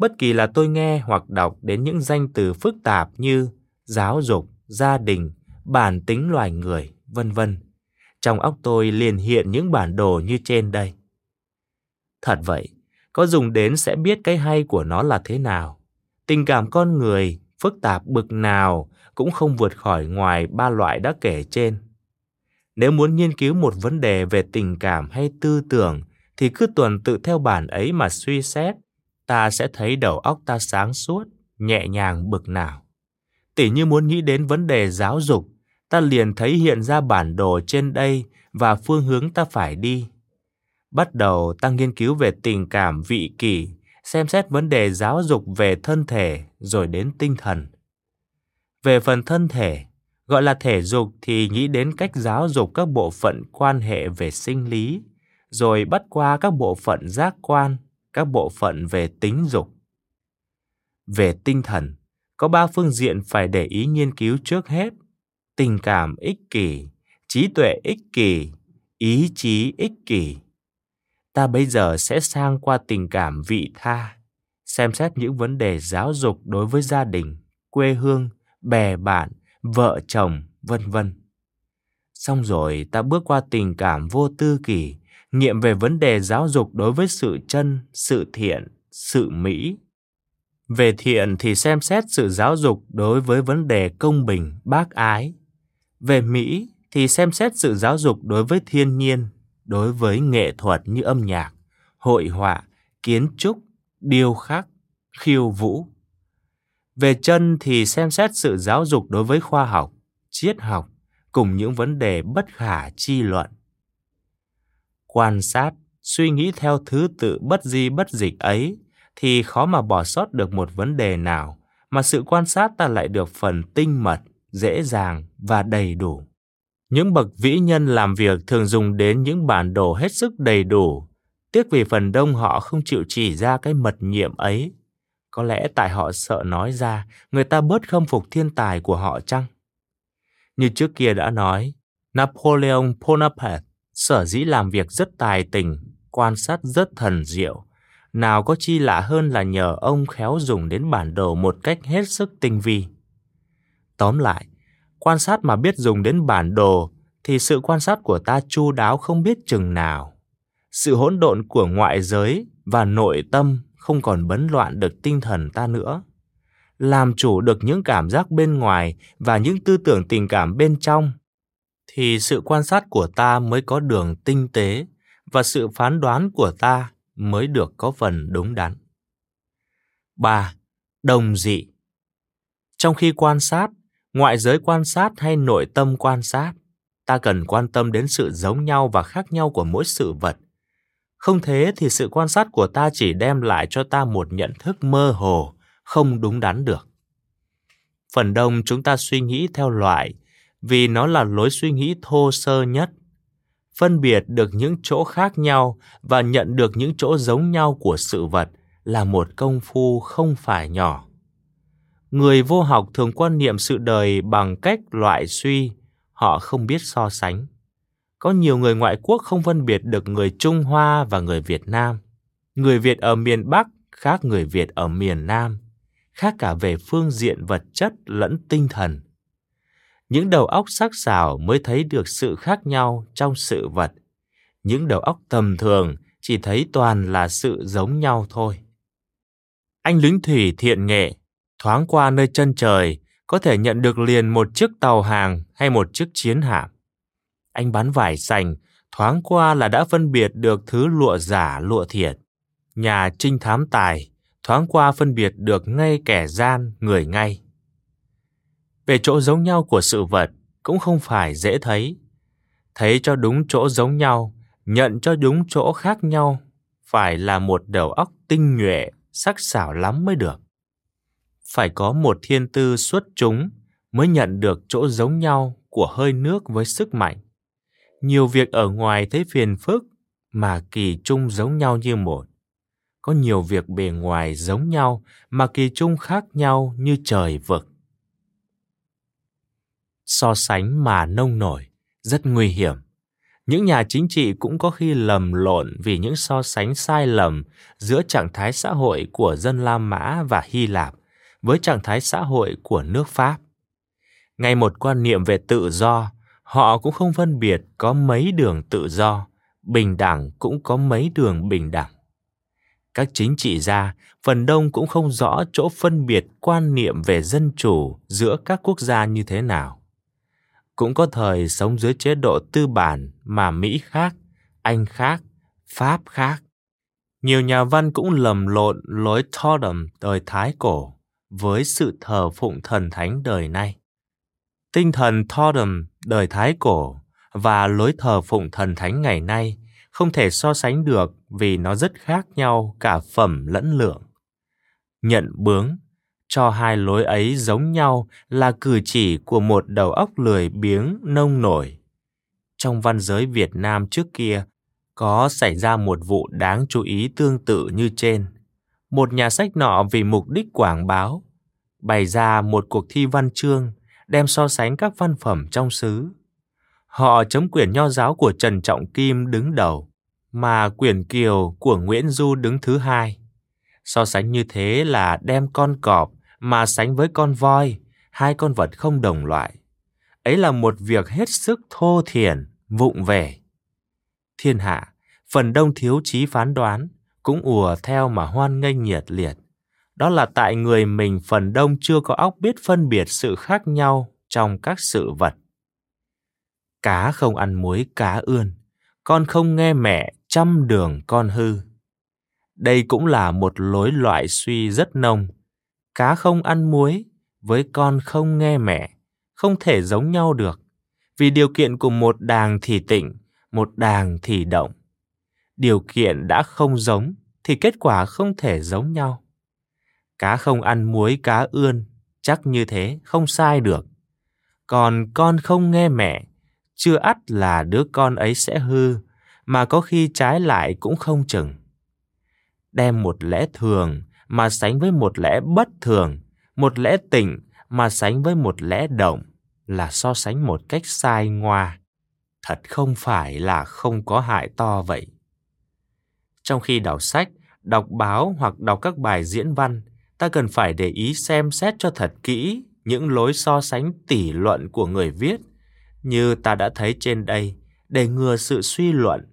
Bất kỳ là tôi nghe hoặc đọc đến những danh từ phức tạp như giáo dục, gia đình, bản tính loài người, vân vân. Trong óc tôi liền hiện những bản đồ như trên đây. Thật vậy, có dùng đến sẽ biết cái hay của nó là thế nào. Tình cảm con người, phức tạp bực nào cũng không vượt khỏi ngoài ba loại đã kể trên. Nếu muốn nghiên cứu một vấn đề về tình cảm hay tư tưởng thì cứ tuần tự theo bản ấy mà suy xét, ta sẽ thấy đầu óc ta sáng suốt, nhẹ nhàng bực nào. Tỉ như muốn nghĩ đến vấn đề giáo dục, ta liền thấy hiện ra bản đồ trên đây và phương hướng ta phải đi. Bắt đầu ta nghiên cứu về tình cảm vị kỷ, xem xét vấn đề giáo dục về thân thể rồi đến tinh thần. Về phần thân thể, gọi là thể dục thì nghĩ đến cách giáo dục các bộ phận quan hệ về sinh lý, rồi bắt qua các bộ phận giác quan, các bộ phận về tính dục. Về tinh thần, có ba phương diện phải để ý nghiên cứu trước hết. Tình cảm ích kỷ, trí tuệ ích kỷ, ý chí ích kỷ. Ta bây giờ sẽ sang qua tình cảm vị tha, xem xét những vấn đề giáo dục đối với gia đình, quê hương, bè bạn, vợ chồng, vân vân. Xong rồi ta bước qua tình cảm vô tư kỷ, nghiệm về vấn đề giáo dục đối với sự chân, sự thiện, sự mỹ. Về thiện thì xem xét sự giáo dục đối với vấn đề công bình, bác ái. Về mỹ thì xem xét sự giáo dục đối với thiên nhiên, đối với nghệ thuật như âm nhạc, hội họa, kiến trúc, điêu khắc, khiêu vũ. Về chân thì xem xét sự giáo dục đối với khoa học, triết học cùng những vấn đề bất khả chi luận. Quan sát, suy nghĩ theo thứ tự bất di bất dịch ấy thì khó mà bỏ sót được một vấn đề nào mà sự quan sát ta lại được phần tinh mật, dễ dàng và đầy đủ. Những bậc vĩ nhân làm việc thường dùng đến những bản đồ hết sức đầy đủ, tiếc vì phần đông họ không chịu chỉ ra cái mật nhiệm ấy. Có lẽ tại họ sợ nói ra, người ta bớt khâm phục thiên tài của họ chăng? Như trước kia đã nói, Napoleon Bonaparte sở dĩ làm việc rất tài tình, quan sát rất thần diệu. Nào có chi lạ hơn là nhờ ông khéo dùng đến bản đồ một cách hết sức tinh vi. Tóm lại, quan sát mà biết dùng đến bản đồ thì sự quan sát của ta chu đáo không biết chừng nào. Sự hỗn độn của ngoại giới và nội tâm không còn bấn loạn được tinh thần ta nữa. Làm chủ được những cảm giác bên ngoài và những tư tưởng tình cảm bên trong thì sự quan sát của ta mới có đường tinh tế và sự phán đoán của ta mới được có phần đúng đắn. 3. Đồng dị Trong khi quan sát, ngoại giới quan sát hay nội tâm quan sát, ta cần quan tâm đến sự giống nhau và khác nhau của mỗi sự vật. Không thế thì sự quan sát của ta chỉ đem lại cho ta một nhận thức mơ hồ, không đúng đắn được. Phần đông chúng ta suy nghĩ theo loại vì nó là lối suy nghĩ thô sơ nhất. Phân biệt được những chỗ khác nhau và nhận được những chỗ giống nhau của sự vật là một công phu không phải nhỏ. Người vô học thường quan niệm sự đời bằng cách loại suy, họ không biết so sánh. Có nhiều người ngoại quốc không phân biệt được người Trung Hoa và người Việt Nam. Người Việt ở miền Bắc khác người Việt ở miền Nam, khác cả về phương diện vật chất lẫn tinh thần những đầu óc sắc sảo mới thấy được sự khác nhau trong sự vật những đầu óc tầm thường chỉ thấy toàn là sự giống nhau thôi. Anh lính thủy thiện nghệ, thoáng qua nơi chân trời, có thể nhận được liền một chiếc tàu hàng hay một chiếc chiến hạm. Anh bán vải sành, thoáng qua là đã phân biệt được thứ lụa giả lụa thiệt. Nhà trinh thám tài, thoáng qua phân biệt được ngay kẻ gian, người ngay. Về chỗ giống nhau của sự vật cũng không phải dễ thấy. Thấy cho đúng chỗ giống nhau, nhận cho đúng chỗ khác nhau, phải là một đầu óc tinh nhuệ, sắc sảo lắm mới được. Phải có một thiên tư xuất chúng mới nhận được chỗ giống nhau của hơi nước với sức mạnh. Nhiều việc ở ngoài thấy phiền phức mà kỳ chung giống nhau như một. Có nhiều việc bề ngoài giống nhau mà kỳ chung khác nhau như trời vực. So sánh mà nông nổi, rất nguy hiểm. Những nhà chính trị cũng có khi lầm lộn vì những so sánh sai lầm giữa trạng thái xã hội của dân La Mã và Hy Lạp với trạng thái xã hội của nước Pháp. Ngay một quan niệm về tự do, họ cũng không phân biệt có mấy đường tự do, bình đẳng cũng có mấy đường bình đẳng. Các chính trị gia phần đông cũng không rõ chỗ phân biệt quan niệm về dân chủ giữa các quốc gia như thế nào. Cũng có thời sống dưới chế độ tư bản mà Mỹ khác, Anh khác, Pháp khác. Nhiều nhà văn cũng lầm lộn lối totem đời Thái cổ với sự thờ phụng thần thánh đời nay. Tinh thần totem đời Thái cổ và lối thờ phụng thần thánh ngày nay không thể so sánh được vì nó rất khác nhau cả phẩm lẫn lượng. Nhận bướng, cho hai lối ấy giống nhau là cử chỉ của một đầu óc lười biếng nông nổi. Trong văn giới Việt Nam trước kia, có xảy ra một vụ đáng chú ý tương tự như trên. Một nhà sách nọ vì mục đích quảng báo, bày ra một cuộc thi văn chương đem so sánh các văn phẩm trong xứ. Họ chấm quyển nho giáo của Trần Trọng Kim đứng đầu, mà quyển kiều của Nguyễn Du đứng thứ hai. So sánh như thế là đem con cọp mà sánh với con voi, hai con vật không đồng loại. Ấy là một việc hết sức thô thiển, vụng về. Thiên hạ, phần đông thiếu trí phán đoán, cũng ùa theo mà hoan nghênh nhiệt liệt. Đó là tại người mình phần đông chưa có óc biết phân biệt sự khác nhau trong các sự vật. Cá không ăn muối cá ươn, con không nghe mẹ trăm đường con hư. Đây cũng là một lối loại suy rất nông. Cá không ăn muối với con không nghe mẹ, không thể giống nhau được, vì điều kiện của một đàng thì tịnh, một đàng thì động. Điều kiện đã không giống thì kết quả không thể giống nhau. Cá không ăn muối cá ươn, chắc như thế không sai được. Còn con không nghe mẹ, chưa ắt là đứa con ấy sẽ hư, mà có khi trái lại cũng không chừng. Đem một lẽ thường mà sánh với một lẽ bất thường, một lẽ tỉnh mà sánh với một lẽ động là so sánh một cách sai ngoa. Thật không phải là không có hại to vậy. Trong khi đọc sách, đọc báo hoặc đọc các bài diễn văn, ta cần phải để ý xem xét cho thật kỹ những lối so sánh tỉ luận của người viết như ta đã thấy trên đây để ngừa sự suy luận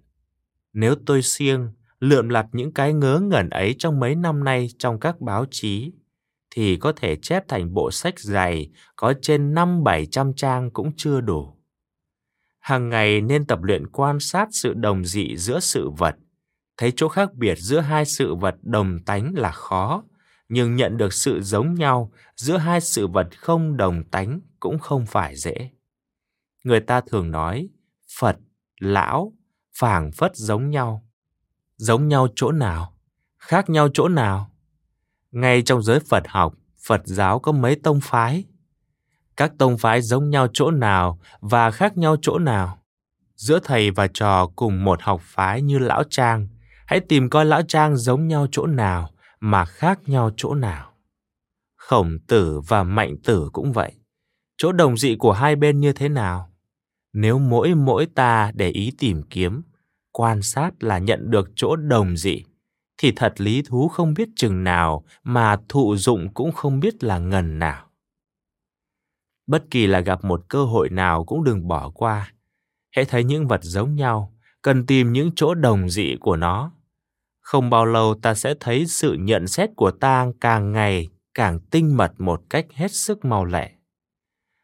nếu tôi siêng lượm lặt những cái ngớ ngẩn ấy trong mấy năm nay trong các báo chí thì có thể chép thành bộ sách dày có trên năm bảy trăm trang cũng chưa đủ. Hàng ngày nên tập luyện quan sát sự đồng dị giữa sự vật. Thấy chỗ khác biệt giữa hai sự vật đồng tánh là khó, nhưng nhận được sự giống nhau giữa hai sự vật không đồng tánh cũng không phải dễ. Người ta thường nói Phật, lão, phảng phất giống nhau. Giống nhau chỗ nào? Khác nhau chỗ nào? Ngay trong giới Phật học, Phật giáo có mấy tông phái. Các tông phái giống nhau chỗ nào và khác nhau chỗ nào? Giữa thầy và trò cùng một học phái như Lão Trang, hãy tìm coi Lão Trang giống nhau chỗ nào mà khác nhau chỗ nào. Khổng tử và mạnh tử cũng vậy. Chỗ đồng dị của hai bên như thế nào? Nếu mỗi mỗi ta để ý tìm kiếm, quan sát là nhận được chỗ đồng dị, thì thật lý thú không biết chừng nào mà thụ dụng cũng không biết là ngần nào. Bất kỳ là gặp một cơ hội nào cũng đừng bỏ qua. Hãy thấy những vật giống nhau, cần tìm những chỗ đồng dị của nó không bao lâu ta sẽ thấy sự nhận xét của ta càng ngày càng tinh mật một cách hết sức mau lẹ.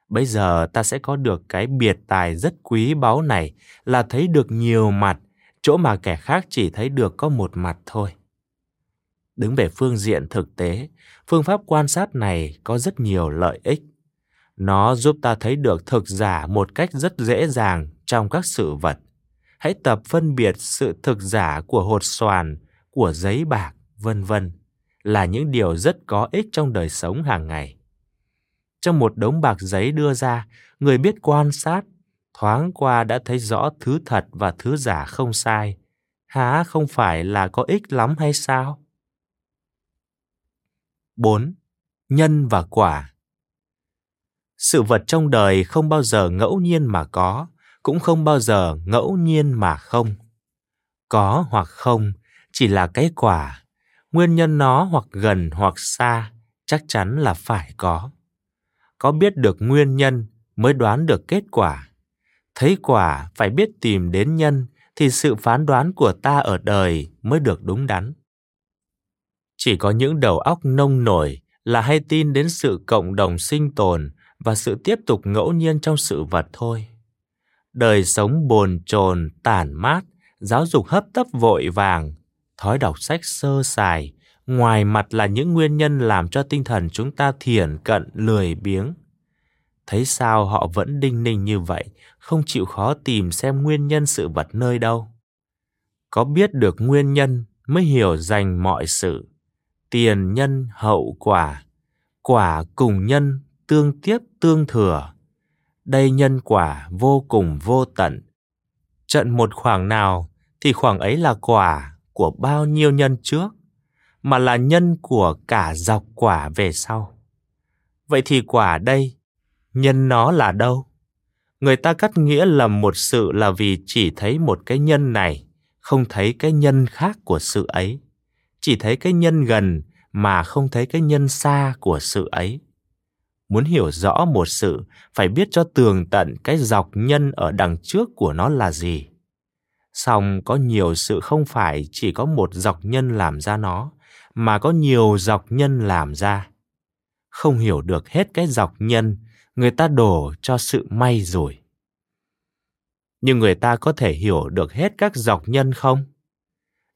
Bây giờ ta sẽ có được cái biệt tài rất quý báu này là thấy được nhiều mặt, chỗ mà kẻ khác chỉ thấy được có một mặt thôi. Đứng về phương diện thực tế, phương pháp quan sát này có rất nhiều lợi ích. Nó giúp ta thấy được thực giả một cách rất dễ dàng trong các sự vật. Hãy tập phân biệt sự thực giả của hột xoàn, của giấy bạc, vân vân là những điều rất có ích trong đời sống hàng ngày. Trong một đống bạc giấy đưa ra, người biết quan sát, thoáng qua đã thấy rõ thứ thật và thứ giả không sai. Há không phải là có ích lắm hay sao? 4. Nhân và quả Sự vật trong đời không bao giờ ngẫu nhiên mà có, cũng không bao giờ ngẫu nhiên mà không. Có hoặc không chỉ là cái quả, nguyên nhân nó hoặc gần hoặc xa chắc chắn là phải có. Có biết được nguyên nhân mới đoán được kết quả. Thấy quả phải biết tìm đến nhân thì sự phán đoán của ta ở đời mới được đúng đắn. Chỉ có những đầu óc nông nổi là hay tin đến sự cộng đồng sinh tồn và sự tiếp tục ngẫu nhiên trong sự vật thôi. Đời sống bồn chồn, tản mát, giáo dục hấp tấp vội vàng, thói đọc sách sơ sài, ngoài mặt là những nguyên nhân làm cho tinh thần chúng ta thiển cận lười biếng. Thấy sao họ vẫn đinh ninh như vậy, không chịu khó tìm xem nguyên nhân sự vật nơi đâu. Có biết được nguyên nhân mới hiểu dành mọi sự. Tiền nhân hậu quả quả cùng nhân tương tiếp tương thừa. Đây nhân quả vô cùng vô tận. Trận một khoảng nào thì khoảng ấy là quả của bao nhiêu nhân trước mà là nhân của cả dọc quả về sau. Vậy thì quả đây nhân nó là đâu? Người ta cắt nghĩa lầm một sự là vì chỉ thấy một cái nhân này, không thấy cái nhân khác của sự ấy. Chỉ thấy cái nhân gần mà không thấy cái nhân xa của sự ấy. Muốn hiểu rõ một sự, phải biết cho tường tận cái dọc nhân ở đằng trước của nó là gì. Song có nhiều sự không phải chỉ có một dọc nhân làm ra nó, mà có nhiều dọc nhân làm ra. Không hiểu được hết cái dọc nhân người ta đổ cho sự may rồi nhưng người ta có thể hiểu được hết các dọc nhân không?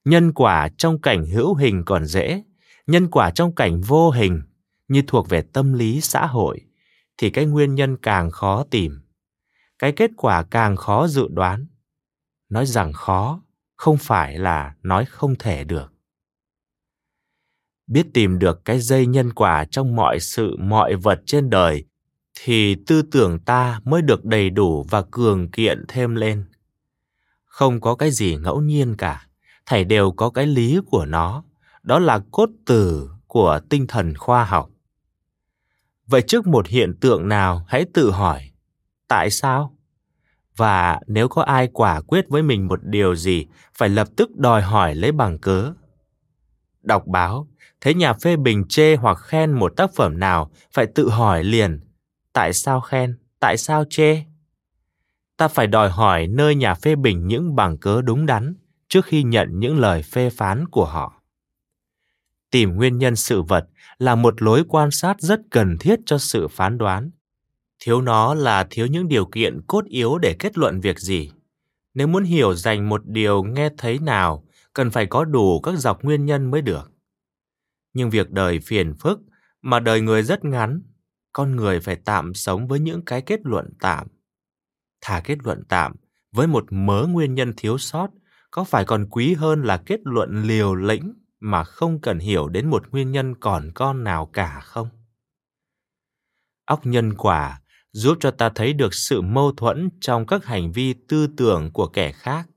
Nhân quả trong cảnh hữu hình còn dễ, nhân quả trong cảnh vô hình như thuộc về tâm lý xã hội thì cái nguyên nhân càng khó tìm, cái kết quả càng khó dự đoán. Nói rằng khó không phải là nói không thể được. Biết tìm được cái dây nhân quả trong mọi sự, mọi vật trên đời thì tư tưởng ta mới được đầy đủ và cường kiện thêm lên. Không có cái gì ngẫu nhiên cả, thảy đều có cái lý của nó, đó là cốt tử của tinh thần khoa học. Vậy trước một hiện tượng nào hãy tự hỏi, tại sao? Và nếu có ai quả quyết với mình một điều gì, phải lập tức đòi hỏi lấy bằng cớ. Đọc báo, thấy nhà phê bình chê hoặc khen một tác phẩm nào, phải tự hỏi liền tại sao khen, tại sao chê? Ta phải đòi hỏi nơi nhà phê bình những bằng cớ đúng đắn trước khi nhận những lời phê phán của họ. Tìm nguyên nhân sự vật là một lối quan sát rất cần thiết cho sự phán đoán. Thiếu nó là thiếu những điều kiện cốt yếu để kết luận việc gì. Nếu muốn hiểu dành một điều nghe thấy nào, cần phải có đủ các dọc nguyên nhân mới được. Nhưng việc đời phiền phức mà đời người rất ngắn con người phải tạm sống với những cái kết luận tạm. Thà kết luận tạm với một mớ nguyên nhân thiếu sót, có phải còn quý hơn là kết luận liều lĩnh mà không cần hiểu đến một nguyên nhân còn con nào cả không? Óc nhân quả giúp cho ta thấy được sự mâu thuẫn trong các hành vi tư tưởng của kẻ khác.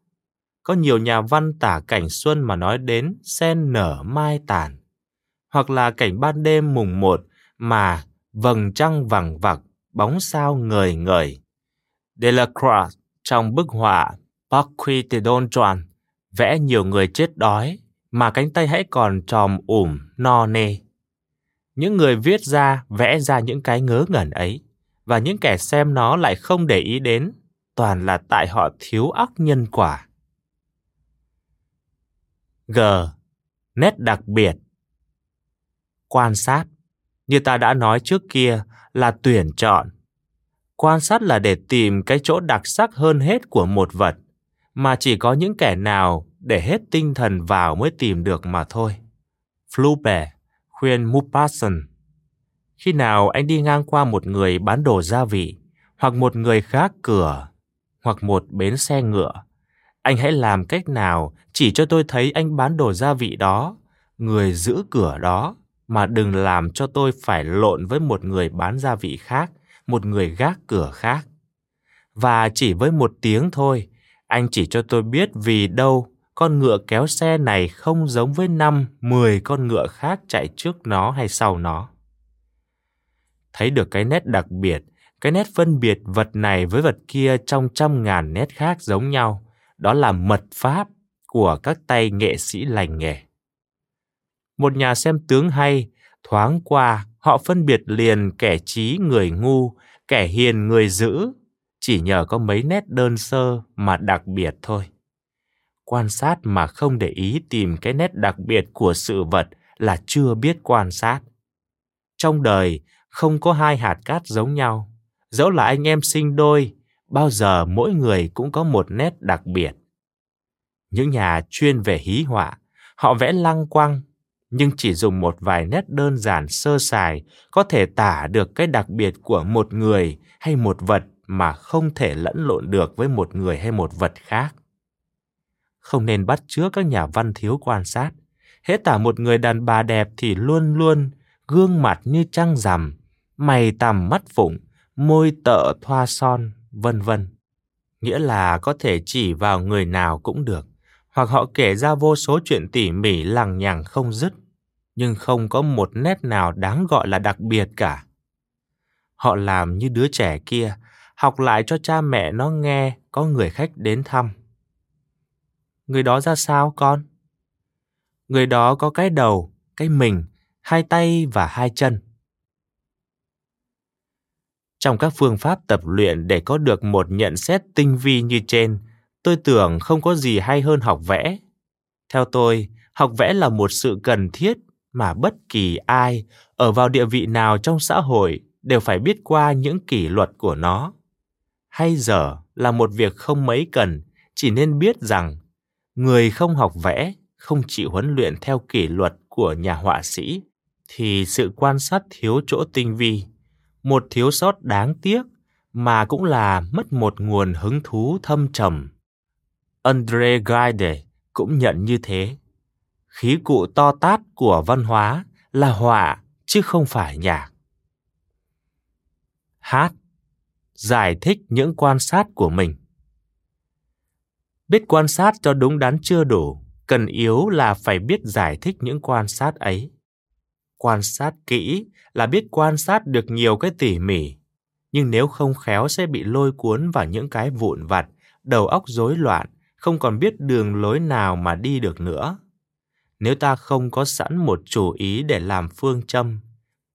Có nhiều nhà văn tả cảnh xuân mà nói đến sen nở mai tàn, hoặc là cảnh ban đêm mùng một mà vầng trăng vằng vặc bóng sao ngời ngời Delacroix trong bức họa Parquet de Don Juan vẽ nhiều người chết đói mà cánh tay hãy còn tròm ủm no nê. Những người viết ra vẽ ra những cái ngớ ngẩn ấy và những kẻ xem nó lại không để ý đến toàn là tại họ thiếu óc nhân quả. G. nét đặc biệt. Quan sát, như ta đã nói trước kia, là tuyển chọn. Quan sát là để tìm cái chỗ đặc sắc hơn hết của một vật, mà chỉ có những kẻ nào để hết tinh thần vào mới tìm được mà thôi. Flupe khuyên Mupasson. Khi nào anh đi ngang qua một người bán đồ gia vị, hoặc một người khác cửa, hoặc một bến xe ngựa, anh hãy làm cách nào chỉ cho tôi thấy anh bán đồ gia vị đó, người giữ cửa đó, mà đừng làm cho tôi phải lộn với một người bán gia vị khác, một người gác cửa khác. Và chỉ với một tiếng thôi, anh chỉ cho tôi biết vì đâu con ngựa kéo xe này không giống với năm, mười con ngựa khác chạy trước nó hay sau nó. Thấy được cái nét đặc biệt, cái nét phân biệt vật này với vật kia trong trăm ngàn nét khác giống nhau, đó là mật pháp của các tay nghệ sĩ lành nghề. Một nhà xem tướng hay, thoáng qua họ phân biệt liền kẻ trí người ngu, kẻ hiền người dữ, chỉ nhờ có mấy nét đơn sơ mà đặc biệt thôi. Quan sát mà không để ý tìm cái nét đặc biệt của sự vật là chưa biết quan sát. Trong đời không có hai hạt cát giống nhau, dẫu là anh em sinh đôi, bao giờ mỗi người cũng có một nét đặc biệt. Những nhà chuyên về hí họa, họ vẽ lăng quăng, nhưng chỉ dùng một vài nét đơn giản sơ sài có thể tả được cái đặc biệt của một người hay một vật mà không thể lẫn lộn được với một người hay một vật khác. Không nên bắt chước các nhà văn thiếu quan sát. Hễ tả một người đàn bà đẹp thì luôn luôn gương mặt như trăng rằm, mày tằm mắt phụng, môi tợ thoa son, vân vân. Nghĩa là có thể chỉ vào người nào cũng được, hoặc họ kể ra vô số chuyện tỉ mỉ lằng nhằng không dứt, nhưng không có một nét nào đáng gọi là đặc biệt cả. Họ làm như đứa trẻ kia, học lại cho cha mẹ nó nghe có người khách đến thăm. Người đó ra sao con? Người đó có cái đầu, cái mình, hai tay và hai chân. Trong các phương pháp tập luyện để có được một nhận xét tinh vi như trên, tôi tưởng không có gì hay hơn học vẽ. Theo tôi, học vẽ là một sự cần thiết mà bất kỳ ai ở vào địa vị nào trong xã hội đều phải biết qua những kỷ luật của nó. Hay dở là một việc không mấy cần, chỉ nên biết rằng người không học vẽ, không chịu huấn luyện theo kỷ luật của nhà họa sĩ thì sự quan sát thiếu chỗ tinh vi một thiếu sót đáng tiếc mà cũng là mất một nguồn hứng thú thâm trầm. Andre Gide cũng nhận như thế. Khí cụ to tát của văn hóa là họa chứ không phải nhạc. Hát giải thích những quan sát của mình. Biết quan sát cho đúng đắn chưa đủ, cần yếu là phải biết giải thích những quan sát ấy. Quan sát kỹ là biết quan sát được nhiều cái tỉ mỉ, nhưng nếu không khéo sẽ bị lôi cuốn vào những cái vụn vặt, đầu óc rối loạn, không còn biết đường lối nào mà đi được nữa. Nếu ta không có sẵn một chủ ý để làm phương châm,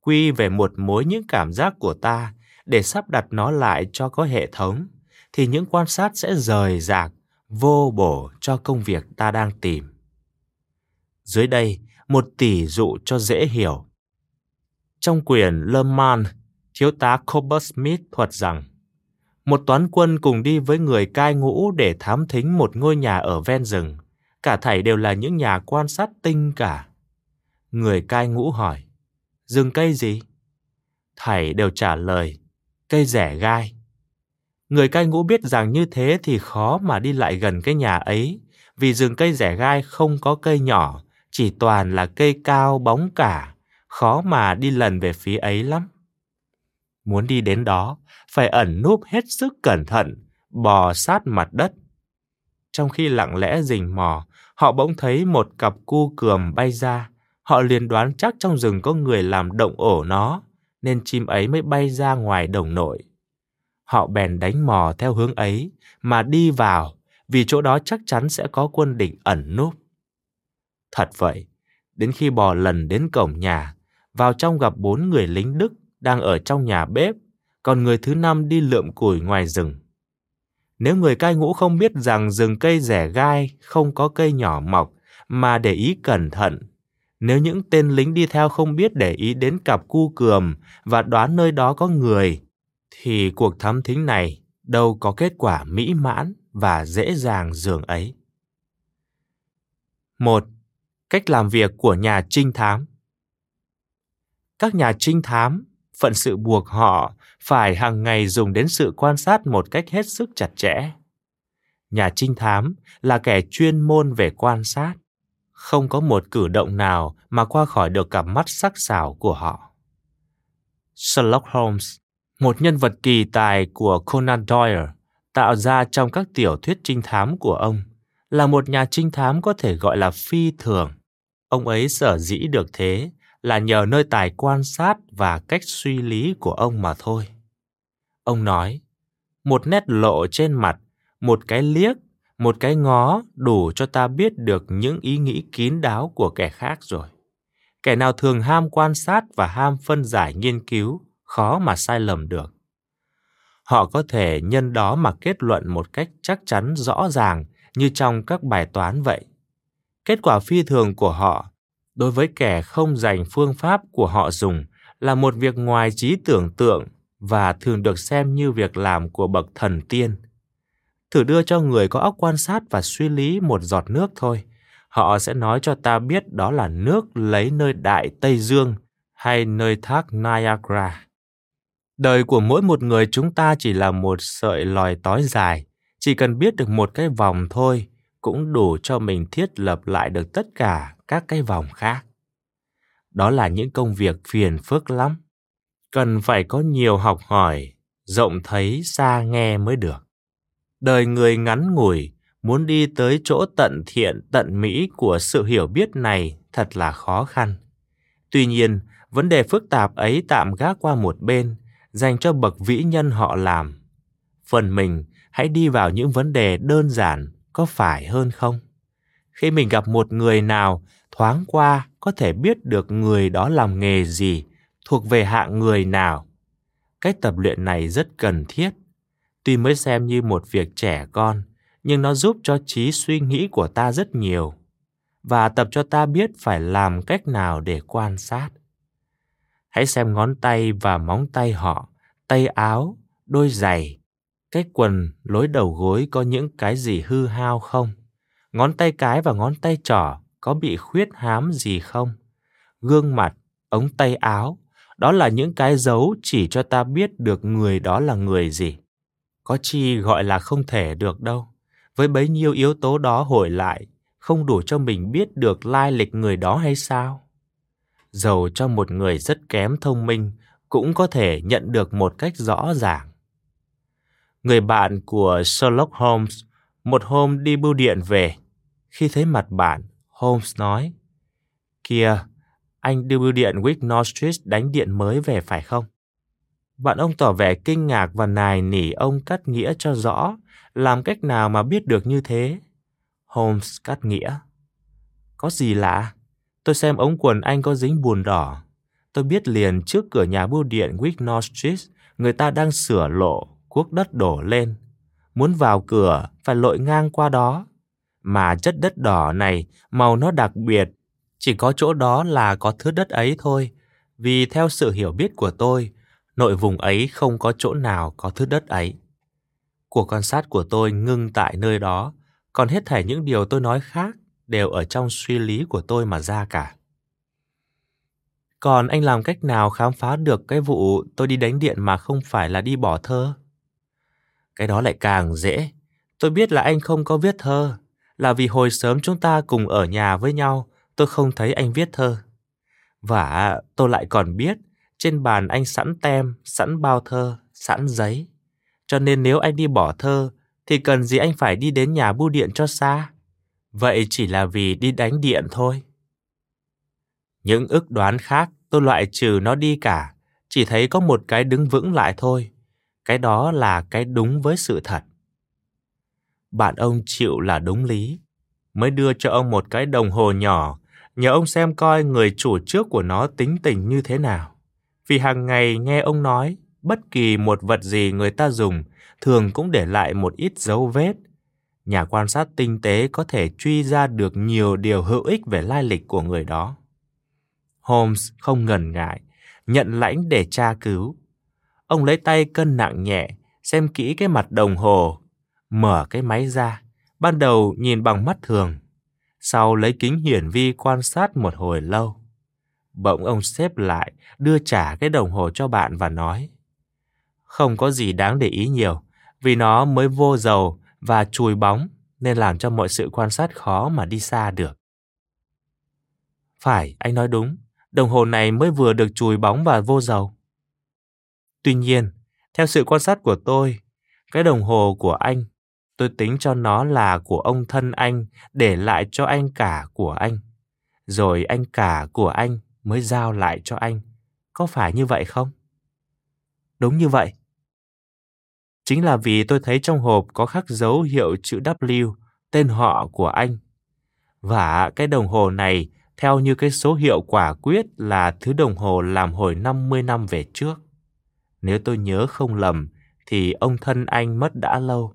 quy về một mối những cảm giác của ta để sắp đặt nó lại cho có hệ thống, thì những quan sát sẽ rời rạc, vô bổ cho công việc ta đang tìm. Dưới đây, một tỷ dụ cho dễ hiểu. Trong quyển Le Mans, thiếu tá Cobus Smith thuật rằng một toán quân cùng đi với người cai ngũ để thám thính một ngôi nhà ở ven rừng. Cả thảy đều là những nhà quan sát tinh cả. Người cai ngũ hỏi, rừng cây gì? Thảy đều trả lời, cây rẻ gai. Người cai ngũ biết rằng như thế thì khó mà đi lại gần cái nhà ấy, vì rừng cây rẻ gai không có cây nhỏ, chỉ toàn là cây cao bóng cả, khó mà đi lần về phía ấy lắm. Muốn đi đến đó, phải ẩn núp hết sức cẩn thận, bò sát mặt đất. Trong khi lặng lẽ rình mò, họ bỗng thấy một cặp cu cườm bay ra. Họ liền đoán chắc trong rừng có người làm động ổ nó, nên chim ấy mới bay ra ngoài đồng nội. Họ bèn đánh mò theo hướng ấy mà đi vào, vì chỗ đó chắc chắn sẽ có quân địch ẩn núp. Thật vậy, đến khi bò lần đến cổng nhà, vào trong gặp bốn người lính Đức đang ở trong nhà bếp, còn người thứ năm đi lượm củi ngoài rừng. Nếu người cai ngũ không biết rằng rừng cây rẻ gai không có cây nhỏ mọc mà để ý cẩn thận nếu những tên lính đi theo không biết để ý đến cặp cu cườm và đoán nơi đó có người, thì cuộc thám thính này đâu có kết quả mỹ mãn và dễ dàng dường ấy. Một, Cách làm việc của nhà trinh thám Các nhà trinh thám, phận sự buộc họ phải hàng ngày dùng đến sự quan sát một cách hết sức chặt chẽ. Nhà trinh thám là kẻ chuyên môn về quan sát không có một cử động nào mà qua khỏi được cặp mắt sắc sảo của họ. Sherlock Holmes, một nhân vật kỳ tài của Conan Doyle, tạo ra trong các tiểu thuyết trinh thám của ông, là một nhà trinh thám có thể gọi là phi thường. Ông ấy sở dĩ được thế là nhờ nơi tài quan sát và cách suy lý của ông mà thôi. Ông nói, một nét lộ trên mặt, một cái liếc một cái ngó đủ cho ta biết được những ý nghĩ kín đáo của kẻ khác rồi. Kẻ nào thường ham quan sát và ham phân giải nghiên cứu, khó mà sai lầm được. Họ có thể nhân đó mà kết luận một cách chắc chắn rõ ràng như trong các bài toán vậy. Kết quả phi thường của họ đối với kẻ không dành phương pháp của họ dùng là một việc ngoài trí tưởng tượng và thường được xem như việc làm của bậc thần tiên thử đưa cho người có óc quan sát và suy lý một giọt nước thôi. Họ sẽ nói cho ta biết đó là nước lấy nơi Đại Tây Dương hay nơi thác Niagara. Đời của mỗi một người chúng ta chỉ là một sợi lòi tói dài, chỉ cần biết được một cái vòng thôi cũng đủ cho mình thiết lập lại được tất cả các cái vòng khác. Đó là những công việc phiền phức lắm. Cần phải có nhiều học hỏi, rộng thấy xa nghe mới được đời người ngắn ngủi, muốn đi tới chỗ tận thiện tận mỹ của sự hiểu biết này thật là khó khăn. Tuy nhiên, vấn đề phức tạp ấy tạm gác qua một bên, dành cho bậc vĩ nhân họ làm. Phần mình, hãy đi vào những vấn đề đơn giản, có phải hơn không? Khi mình gặp một người nào, thoáng qua có thể biết được người đó làm nghề gì, thuộc về hạng người nào. Cách tập luyện này rất cần thiết Tuy mới xem như một việc trẻ con, nhưng nó giúp cho trí suy nghĩ của ta rất nhiều và tập cho ta biết phải làm cách nào để quan sát. Hãy xem ngón tay và móng tay họ, tay áo, đôi giày, cái quần, lối đầu gối có những cái gì hư hao không? Ngón tay cái và ngón tay trỏ có bị khuyết hám gì không? Gương mặt, ống tay áo, đó là những cái dấu chỉ cho ta biết được người đó là người gì. Có chi gọi là không thể được đâu. Với bấy nhiêu yếu tố đó hồi lại, không đủ cho mình biết được lai lịch người đó hay sao? Dầu cho một người rất kém thông minh cũng có thể nhận được một cách rõ ràng. Người bạn của Sherlock Holmes một hôm đi bưu điện về. Khi thấy mặt bạn, Holmes nói, Kìa, anh đưa bưu điện Wignor Street đánh điện mới về phải không? Bạn ông tỏ vẻ kinh ngạc và nài nỉ ông cắt nghĩa cho rõ, làm cách nào mà biết được như thế. Holmes cắt nghĩa. Có gì lạ? Tôi xem ống quần anh có dính bùn đỏ. Tôi biết liền trước cửa nhà bưu điện Wignor Street, người ta đang sửa lộ, cuốc đất đổ lên. Muốn vào cửa, phải lội ngang qua đó. Mà chất đất đỏ này, màu nó đặc biệt. Chỉ có chỗ đó là có thứ đất ấy thôi. Vì theo sự hiểu biết của tôi, nội vùng ấy không có chỗ nào có thứ đất ấy. Cuộc quan sát của tôi ngưng tại nơi đó, còn hết thảy những điều tôi nói khác đều ở trong suy lý của tôi mà ra cả. Còn anh làm cách nào khám phá được cái vụ tôi đi đánh điện mà không phải là đi bỏ thơ? Cái đó lại càng dễ. Tôi biết là anh không có viết thơ, là vì hồi sớm chúng ta cùng ở nhà với nhau, tôi không thấy anh viết thơ. Và tôi lại còn biết trên bàn anh sẵn tem, sẵn bao thơ, sẵn giấy. Cho nên nếu anh đi bỏ thơ, thì cần gì anh phải đi đến nhà bưu điện cho xa. Vậy chỉ là vì đi đánh điện thôi. Những ức đoán khác tôi loại trừ nó đi cả, chỉ thấy có một cái đứng vững lại thôi. Cái đó là cái đúng với sự thật. Bạn ông chịu là đúng lý, mới đưa cho ông một cái đồng hồ nhỏ, nhờ ông xem coi người chủ trước của nó tính tình như thế nào vì hàng ngày nghe ông nói bất kỳ một vật gì người ta dùng thường cũng để lại một ít dấu vết. Nhà quan sát tinh tế có thể truy ra được nhiều điều hữu ích về lai lịch của người đó. Holmes không ngần ngại, nhận lãnh để tra cứu. Ông lấy tay cân nặng nhẹ, xem kỹ cái mặt đồng hồ, mở cái máy ra, ban đầu nhìn bằng mắt thường, sau lấy kính hiển vi quan sát một hồi lâu. Bỗng ông xếp lại, đưa trả cái đồng hồ cho bạn và nói Không có gì đáng để ý nhiều, vì nó mới vô dầu và chùi bóng nên làm cho mọi sự quan sát khó mà đi xa được. Phải, anh nói đúng, đồng hồ này mới vừa được chùi bóng và vô dầu. Tuy nhiên, theo sự quan sát của tôi, cái đồng hồ của anh, tôi tính cho nó là của ông thân anh để lại cho anh cả của anh. Rồi anh cả của anh mới giao lại cho anh. Có phải như vậy không? Đúng như vậy. Chính là vì tôi thấy trong hộp có khắc dấu hiệu chữ W, tên họ của anh. Và cái đồng hồ này theo như cái số hiệu quả quyết là thứ đồng hồ làm hồi 50 năm về trước. Nếu tôi nhớ không lầm, thì ông thân anh mất đã lâu.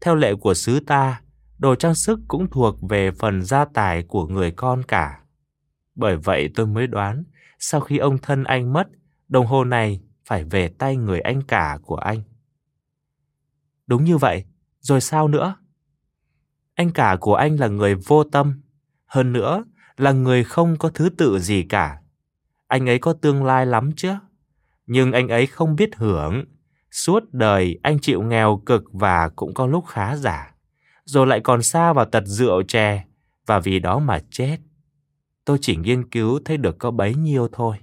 Theo lệ của xứ ta, đồ trang sức cũng thuộc về phần gia tài của người con cả. Bởi vậy tôi mới đoán, sau khi ông thân anh mất, đồng hồ này phải về tay người anh cả của anh. Đúng như vậy, rồi sao nữa? Anh cả của anh là người vô tâm, hơn nữa là người không có thứ tự gì cả. Anh ấy có tương lai lắm chứ, nhưng anh ấy không biết hưởng. Suốt đời anh chịu nghèo cực và cũng có lúc khá giả, rồi lại còn xa vào tật rượu chè và vì đó mà chết. Tôi chỉ nghiên cứu thấy được có bấy nhiêu thôi.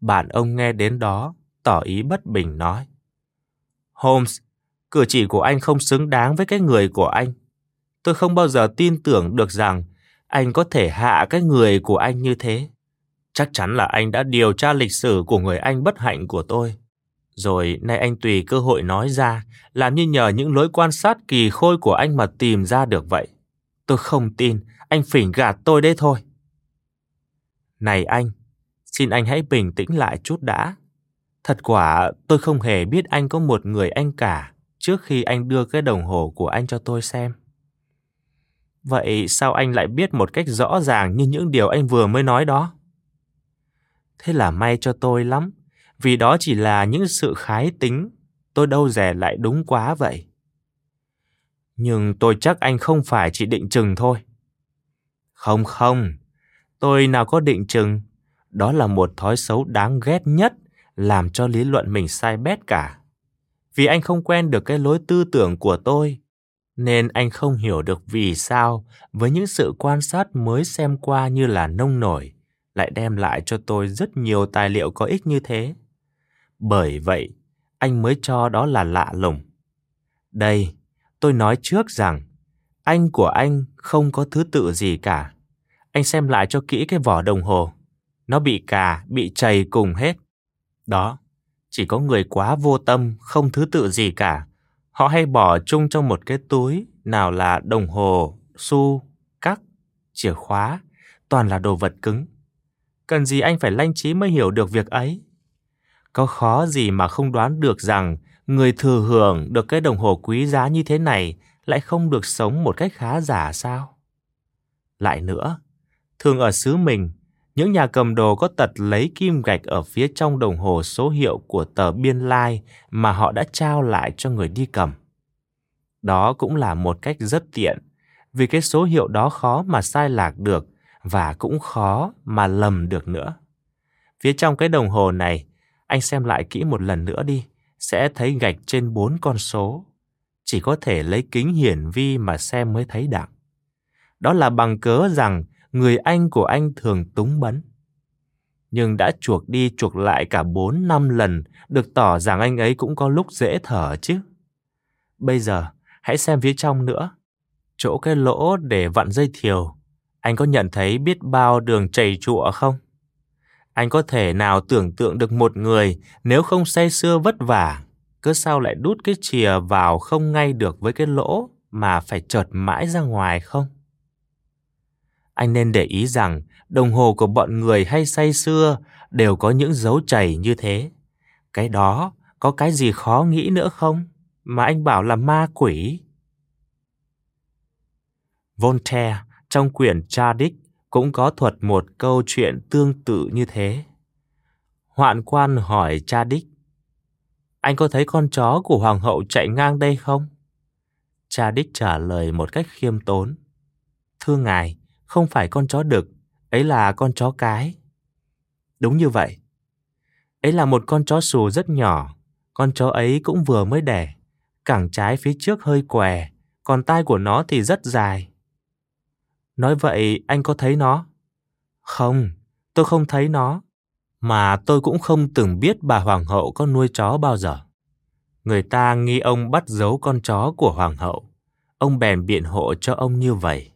Bạn ông nghe đến đó, tỏ ý bất bình nói. Holmes, cử chỉ của anh không xứng đáng với cái người của anh. Tôi không bao giờ tin tưởng được rằng anh có thể hạ cái người của anh như thế. Chắc chắn là anh đã điều tra lịch sử của người anh bất hạnh của tôi. Rồi nay anh tùy cơ hội nói ra, làm như nhờ những lối quan sát kỳ khôi của anh mà tìm ra được vậy. Tôi không tin, anh phỉnh gạt tôi đấy thôi. Này anh, xin anh hãy bình tĩnh lại chút đã. Thật quả, tôi không hề biết anh có một người anh cả trước khi anh đưa cái đồng hồ của anh cho tôi xem. Vậy sao anh lại biết một cách rõ ràng như những điều anh vừa mới nói đó? Thế là may cho tôi lắm, vì đó chỉ là những sự khái tính, tôi đâu rẻ lại đúng quá vậy. Nhưng tôi chắc anh không phải chỉ định chừng thôi. Không không, tôi nào có định chừng, đó là một thói xấu đáng ghét nhất làm cho lý luận mình sai bét cả. Vì anh không quen được cái lối tư tưởng của tôi, nên anh không hiểu được vì sao với những sự quan sát mới xem qua như là nông nổi lại đem lại cho tôi rất nhiều tài liệu có ích như thế. Bởi vậy, anh mới cho đó là lạ lùng. Đây, tôi nói trước rằng anh của anh không có thứ tự gì cả. Anh xem lại cho kỹ cái vỏ đồng hồ. Nó bị cà, bị chày cùng hết. Đó, chỉ có người quá vô tâm, không thứ tự gì cả. Họ hay bỏ chung trong một cái túi, nào là đồng hồ, xu, cắc, chìa khóa, toàn là đồ vật cứng. Cần gì anh phải lanh trí mới hiểu được việc ấy? Có khó gì mà không đoán được rằng người thừa hưởng được cái đồng hồ quý giá như thế này lại không được sống một cách khá giả sao? Lại nữa, thường ở xứ mình, những nhà cầm đồ có tật lấy kim gạch ở phía trong đồng hồ số hiệu của tờ biên lai mà họ đã trao lại cho người đi cầm. Đó cũng là một cách rất tiện, vì cái số hiệu đó khó mà sai lạc được và cũng khó mà lầm được nữa. Phía trong cái đồng hồ này, anh xem lại kỹ một lần nữa đi, sẽ thấy gạch trên bốn con số. Chỉ có thể lấy kính hiển vi mà xem mới thấy đặng. Đó là bằng cớ rằng người anh của anh thường túng bấn. Nhưng đã chuộc đi chuộc lại cả bốn năm lần, được tỏ rằng anh ấy cũng có lúc dễ thở chứ. Bây giờ, hãy xem phía trong nữa. Chỗ cái lỗ để vặn dây thiều, anh có nhận thấy biết bao đường chảy trụa không? Anh có thể nào tưởng tượng được một người nếu không say sưa vất vả, cứ sao lại đút cái chìa vào không ngay được với cái lỗ mà phải chợt mãi ra ngoài không? Anh nên để ý rằng đồng hồ của bọn người hay say xưa đều có những dấu chảy như thế. Cái đó có cái gì khó nghĩ nữa không? Mà anh bảo là ma quỷ. Voltaire trong quyển Chardic cũng có thuật một câu chuyện tương tự như thế. Hoạn quan hỏi cha đích, anh có thấy con chó của hoàng hậu chạy ngang đây không? Cha đích trả lời một cách khiêm tốn. Thưa ngài, không phải con chó đực, ấy là con chó cái. Đúng như vậy. Ấy là một con chó xù rất nhỏ, con chó ấy cũng vừa mới đẻ. Cẳng trái phía trước hơi què, còn tai của nó thì rất dài. Nói vậy anh có thấy nó? Không, tôi không thấy nó. Mà tôi cũng không từng biết bà hoàng hậu có nuôi chó bao giờ. Người ta nghi ông bắt giấu con chó của hoàng hậu. Ông bèn biện hộ cho ông như vậy.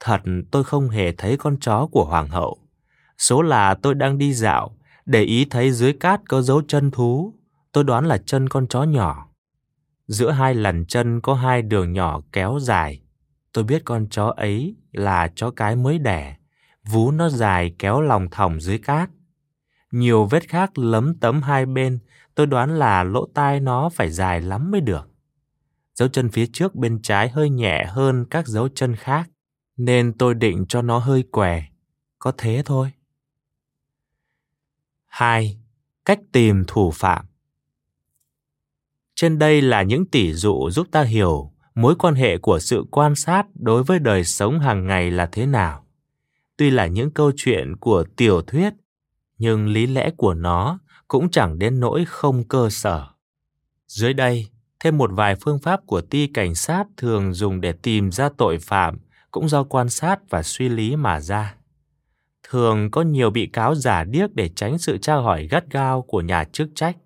Thật tôi không hề thấy con chó của hoàng hậu. Số là tôi đang đi dạo, để ý thấy dưới cát có dấu chân thú. Tôi đoán là chân con chó nhỏ. Giữa hai lần chân có hai đường nhỏ kéo dài. Tôi biết con chó ấy là chó cái mới đẻ. Vú nó dài kéo lòng thòng dưới cát. Nhiều vết khác lấm tấm hai bên, tôi đoán là lỗ tai nó phải dài lắm mới được. Dấu chân phía trước bên trái hơi nhẹ hơn các dấu chân khác, nên tôi định cho nó hơi què. Có thế thôi. 2. Cách tìm thủ phạm Trên đây là những tỷ dụ giúp ta hiểu mối quan hệ của sự quan sát đối với đời sống hàng ngày là thế nào. Tuy là những câu chuyện của tiểu thuyết, nhưng lý lẽ của nó cũng chẳng đến nỗi không cơ sở. Dưới đây, thêm một vài phương pháp của ti cảnh sát thường dùng để tìm ra tội phạm cũng do quan sát và suy lý mà ra. Thường có nhiều bị cáo giả điếc để tránh sự tra hỏi gắt gao của nhà chức trách.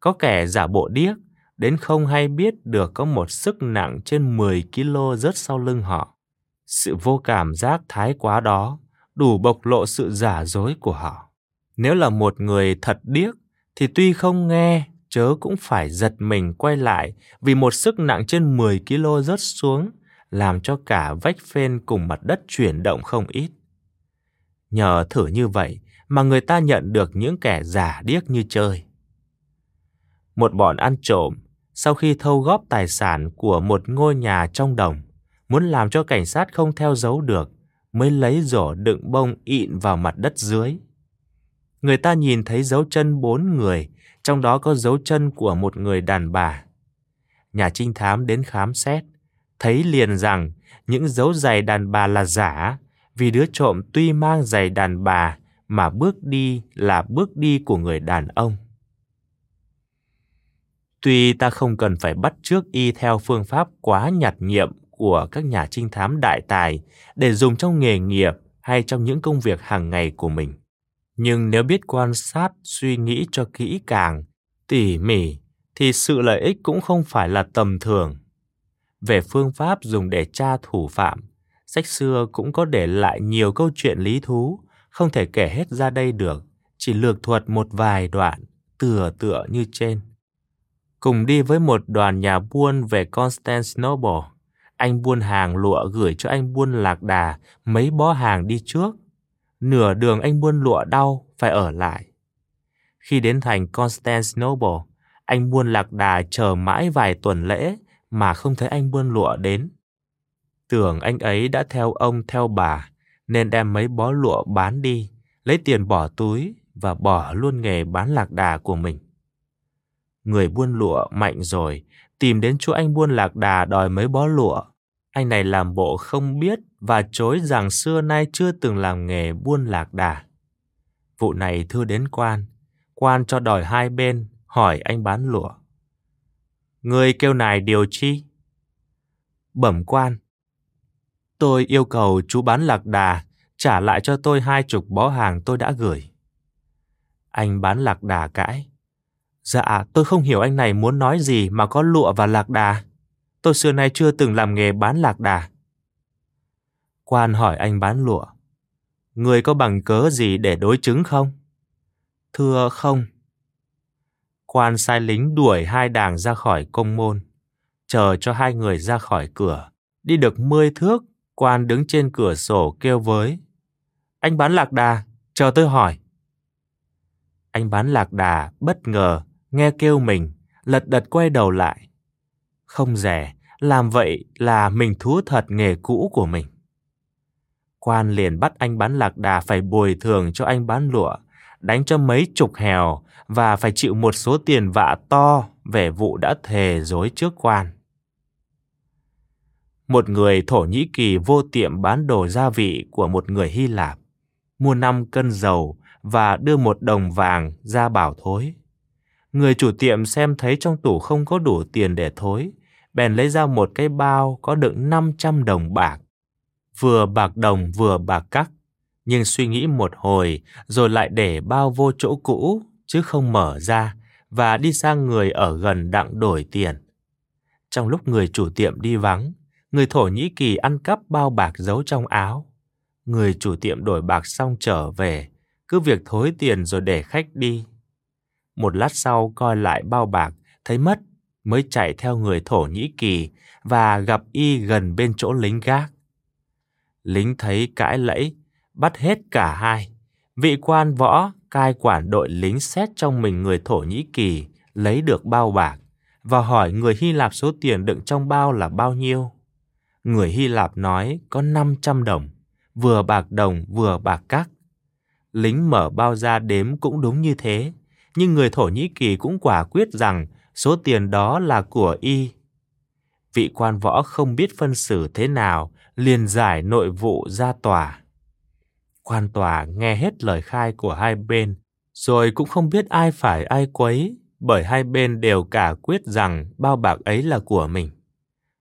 Có kẻ giả bộ điếc đến không hay biết được có một sức nặng trên 10 kg rớt sau lưng họ. Sự vô cảm giác thái quá đó đủ bộc lộ sự giả dối của họ. Nếu là một người thật điếc, thì tuy không nghe, chớ cũng phải giật mình quay lại vì một sức nặng trên 10 kg rớt xuống làm cho cả vách phên cùng mặt đất chuyển động không ít. Nhờ thử như vậy mà người ta nhận được những kẻ giả điếc như chơi. Một bọn ăn trộm sau khi thâu góp tài sản của một ngôi nhà trong đồng, muốn làm cho cảnh sát không theo dấu được, mới lấy rổ đựng bông ịn vào mặt đất dưới. Người ta nhìn thấy dấu chân bốn người, trong đó có dấu chân của một người đàn bà. Nhà trinh thám đến khám xét, thấy liền rằng những dấu giày đàn bà là giả, vì đứa trộm tuy mang giày đàn bà mà bước đi là bước đi của người đàn ông. Tuy ta không cần phải bắt trước y theo phương pháp quá nhạt nhiệm của các nhà trinh thám đại tài để dùng trong nghề nghiệp hay trong những công việc hàng ngày của mình. Nhưng nếu biết quan sát, suy nghĩ cho kỹ càng, tỉ mỉ, thì sự lợi ích cũng không phải là tầm thường. Về phương pháp dùng để tra thủ phạm, sách xưa cũng có để lại nhiều câu chuyện lý thú, không thể kể hết ra đây được, chỉ lược thuật một vài đoạn, tựa tựa như trên cùng đi với một đoàn nhà buôn về Constantinople. Anh buôn hàng lụa gửi cho anh buôn lạc đà mấy bó hàng đi trước. Nửa đường anh buôn lụa đau, phải ở lại. Khi đến thành Constantinople, anh buôn lạc đà chờ mãi vài tuần lễ mà không thấy anh buôn lụa đến. Tưởng anh ấy đã theo ông theo bà, nên đem mấy bó lụa bán đi, lấy tiền bỏ túi và bỏ luôn nghề bán lạc đà của mình. Người buôn lụa mạnh rồi, tìm đến chỗ anh buôn lạc đà đòi mấy bó lụa. Anh này làm bộ không biết và chối rằng xưa nay chưa từng làm nghề buôn lạc đà. Vụ này thưa đến quan, quan cho đòi hai bên, hỏi anh bán lụa. Người kêu này điều chi? Bẩm quan. Tôi yêu cầu chú bán lạc đà trả lại cho tôi hai chục bó hàng tôi đã gửi. Anh bán lạc đà cãi. Dạ, tôi không hiểu anh này muốn nói gì mà có lụa và lạc đà. Tôi xưa nay chưa từng làm nghề bán lạc đà. Quan hỏi anh bán lụa. Người có bằng cớ gì để đối chứng không? Thưa không. Quan sai lính đuổi hai đảng ra khỏi công môn, chờ cho hai người ra khỏi cửa. Đi được mươi thước, quan đứng trên cửa sổ kêu với. Anh bán lạc đà, chờ tôi hỏi. Anh bán lạc đà bất ngờ nghe kêu mình, lật đật quay đầu lại. Không rẻ, làm vậy là mình thú thật nghề cũ của mình. Quan liền bắt anh bán lạc đà phải bồi thường cho anh bán lụa, đánh cho mấy chục hèo và phải chịu một số tiền vạ to về vụ đã thề dối trước quan. Một người Thổ Nhĩ Kỳ vô tiệm bán đồ gia vị của một người Hy Lạp, mua 5 cân dầu và đưa một đồng vàng ra bảo thối. Người chủ tiệm xem thấy trong tủ không có đủ tiền để thối, bèn lấy ra một cái bao có đựng 500 đồng bạc. Vừa bạc đồng vừa bạc cắc, nhưng suy nghĩ một hồi rồi lại để bao vô chỗ cũ chứ không mở ra và đi sang người ở gần đặng đổi tiền. Trong lúc người chủ tiệm đi vắng, người Thổ Nhĩ Kỳ ăn cắp bao bạc giấu trong áo. Người chủ tiệm đổi bạc xong trở về, cứ việc thối tiền rồi để khách đi. Một lát sau coi lại bao bạc, thấy mất, mới chạy theo người Thổ Nhĩ Kỳ và gặp y gần bên chỗ lính gác. Lính thấy cãi lẫy, bắt hết cả hai. Vị quan võ cai quản đội lính xét trong mình người Thổ Nhĩ Kỳ lấy được bao bạc và hỏi người Hy Lạp số tiền đựng trong bao là bao nhiêu. Người Hy Lạp nói có 500 đồng, vừa bạc đồng vừa bạc cắc. Lính mở bao ra đếm cũng đúng như thế, nhưng người Thổ Nhĩ Kỳ cũng quả quyết rằng số tiền đó là của y. Vị quan võ không biết phân xử thế nào, liền giải nội vụ ra tòa. Quan tòa nghe hết lời khai của hai bên, rồi cũng không biết ai phải ai quấy, bởi hai bên đều cả quyết rằng bao bạc ấy là của mình.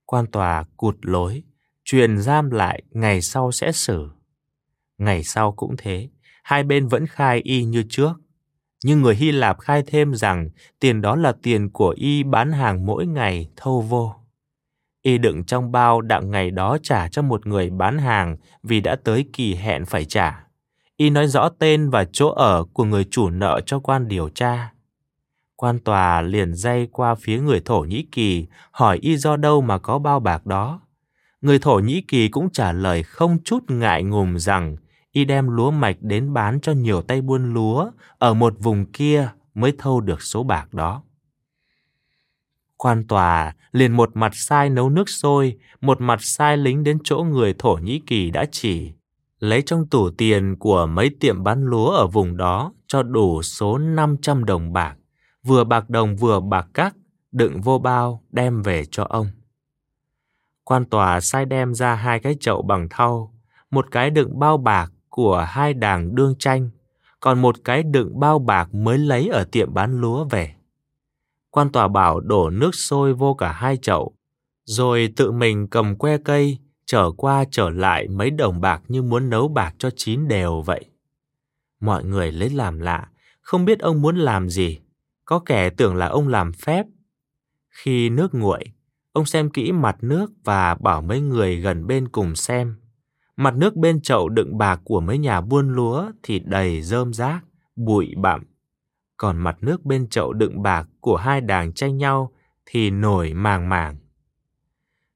Quan tòa cụt lối, truyền giam lại ngày sau sẽ xử. Ngày sau cũng thế, hai bên vẫn khai y như trước. Nhưng người Hy Lạp khai thêm rằng tiền đó là tiền của y bán hàng mỗi ngày, thâu vô. Y đựng trong bao đặng ngày đó trả cho một người bán hàng vì đã tới kỳ hẹn phải trả. Y nói rõ tên và chỗ ở của người chủ nợ cho quan điều tra. Quan tòa liền dây qua phía người Thổ Nhĩ Kỳ, hỏi y do đâu mà có bao bạc đó. Người Thổ Nhĩ Kỳ cũng trả lời không chút ngại ngùng rằng y đem lúa mạch đến bán cho nhiều tay buôn lúa ở một vùng kia mới thâu được số bạc đó. Quan tòa liền một mặt sai nấu nước sôi, một mặt sai lính đến chỗ người Thổ Nhĩ Kỳ đã chỉ, lấy trong tủ tiền của mấy tiệm bán lúa ở vùng đó cho đủ số 500 đồng bạc, vừa bạc đồng vừa bạc cắt, đựng vô bao đem về cho ông. Quan tòa sai đem ra hai cái chậu bằng thau, một cái đựng bao bạc của hai đảng đương tranh, còn một cái đựng bao bạc mới lấy ở tiệm bán lúa về. Quan tòa bảo đổ nước sôi vô cả hai chậu, rồi tự mình cầm que cây trở qua trở lại mấy đồng bạc như muốn nấu bạc cho chín đều vậy. Mọi người lấy làm lạ, không biết ông muốn làm gì, có kẻ tưởng là ông làm phép. Khi nước nguội, ông xem kỹ mặt nước và bảo mấy người gần bên cùng xem. Mặt nước bên chậu đựng bạc của mấy nhà buôn lúa thì đầy rơm rác, bụi bặm. Còn mặt nước bên chậu đựng bạc của hai đảng tranh nhau thì nổi màng màng.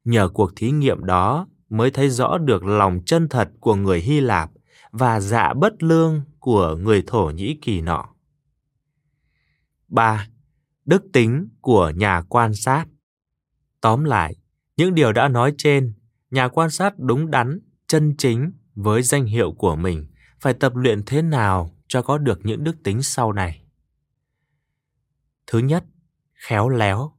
Nhờ cuộc thí nghiệm đó mới thấy rõ được lòng chân thật của người Hy Lạp và dạ bất lương của người Thổ Nhĩ Kỳ nọ. 3. Đức tính của nhà quan sát Tóm lại, những điều đã nói trên, nhà quan sát đúng đắn chân chính với danh hiệu của mình phải tập luyện thế nào cho có được những đức tính sau này. Thứ nhất, khéo léo.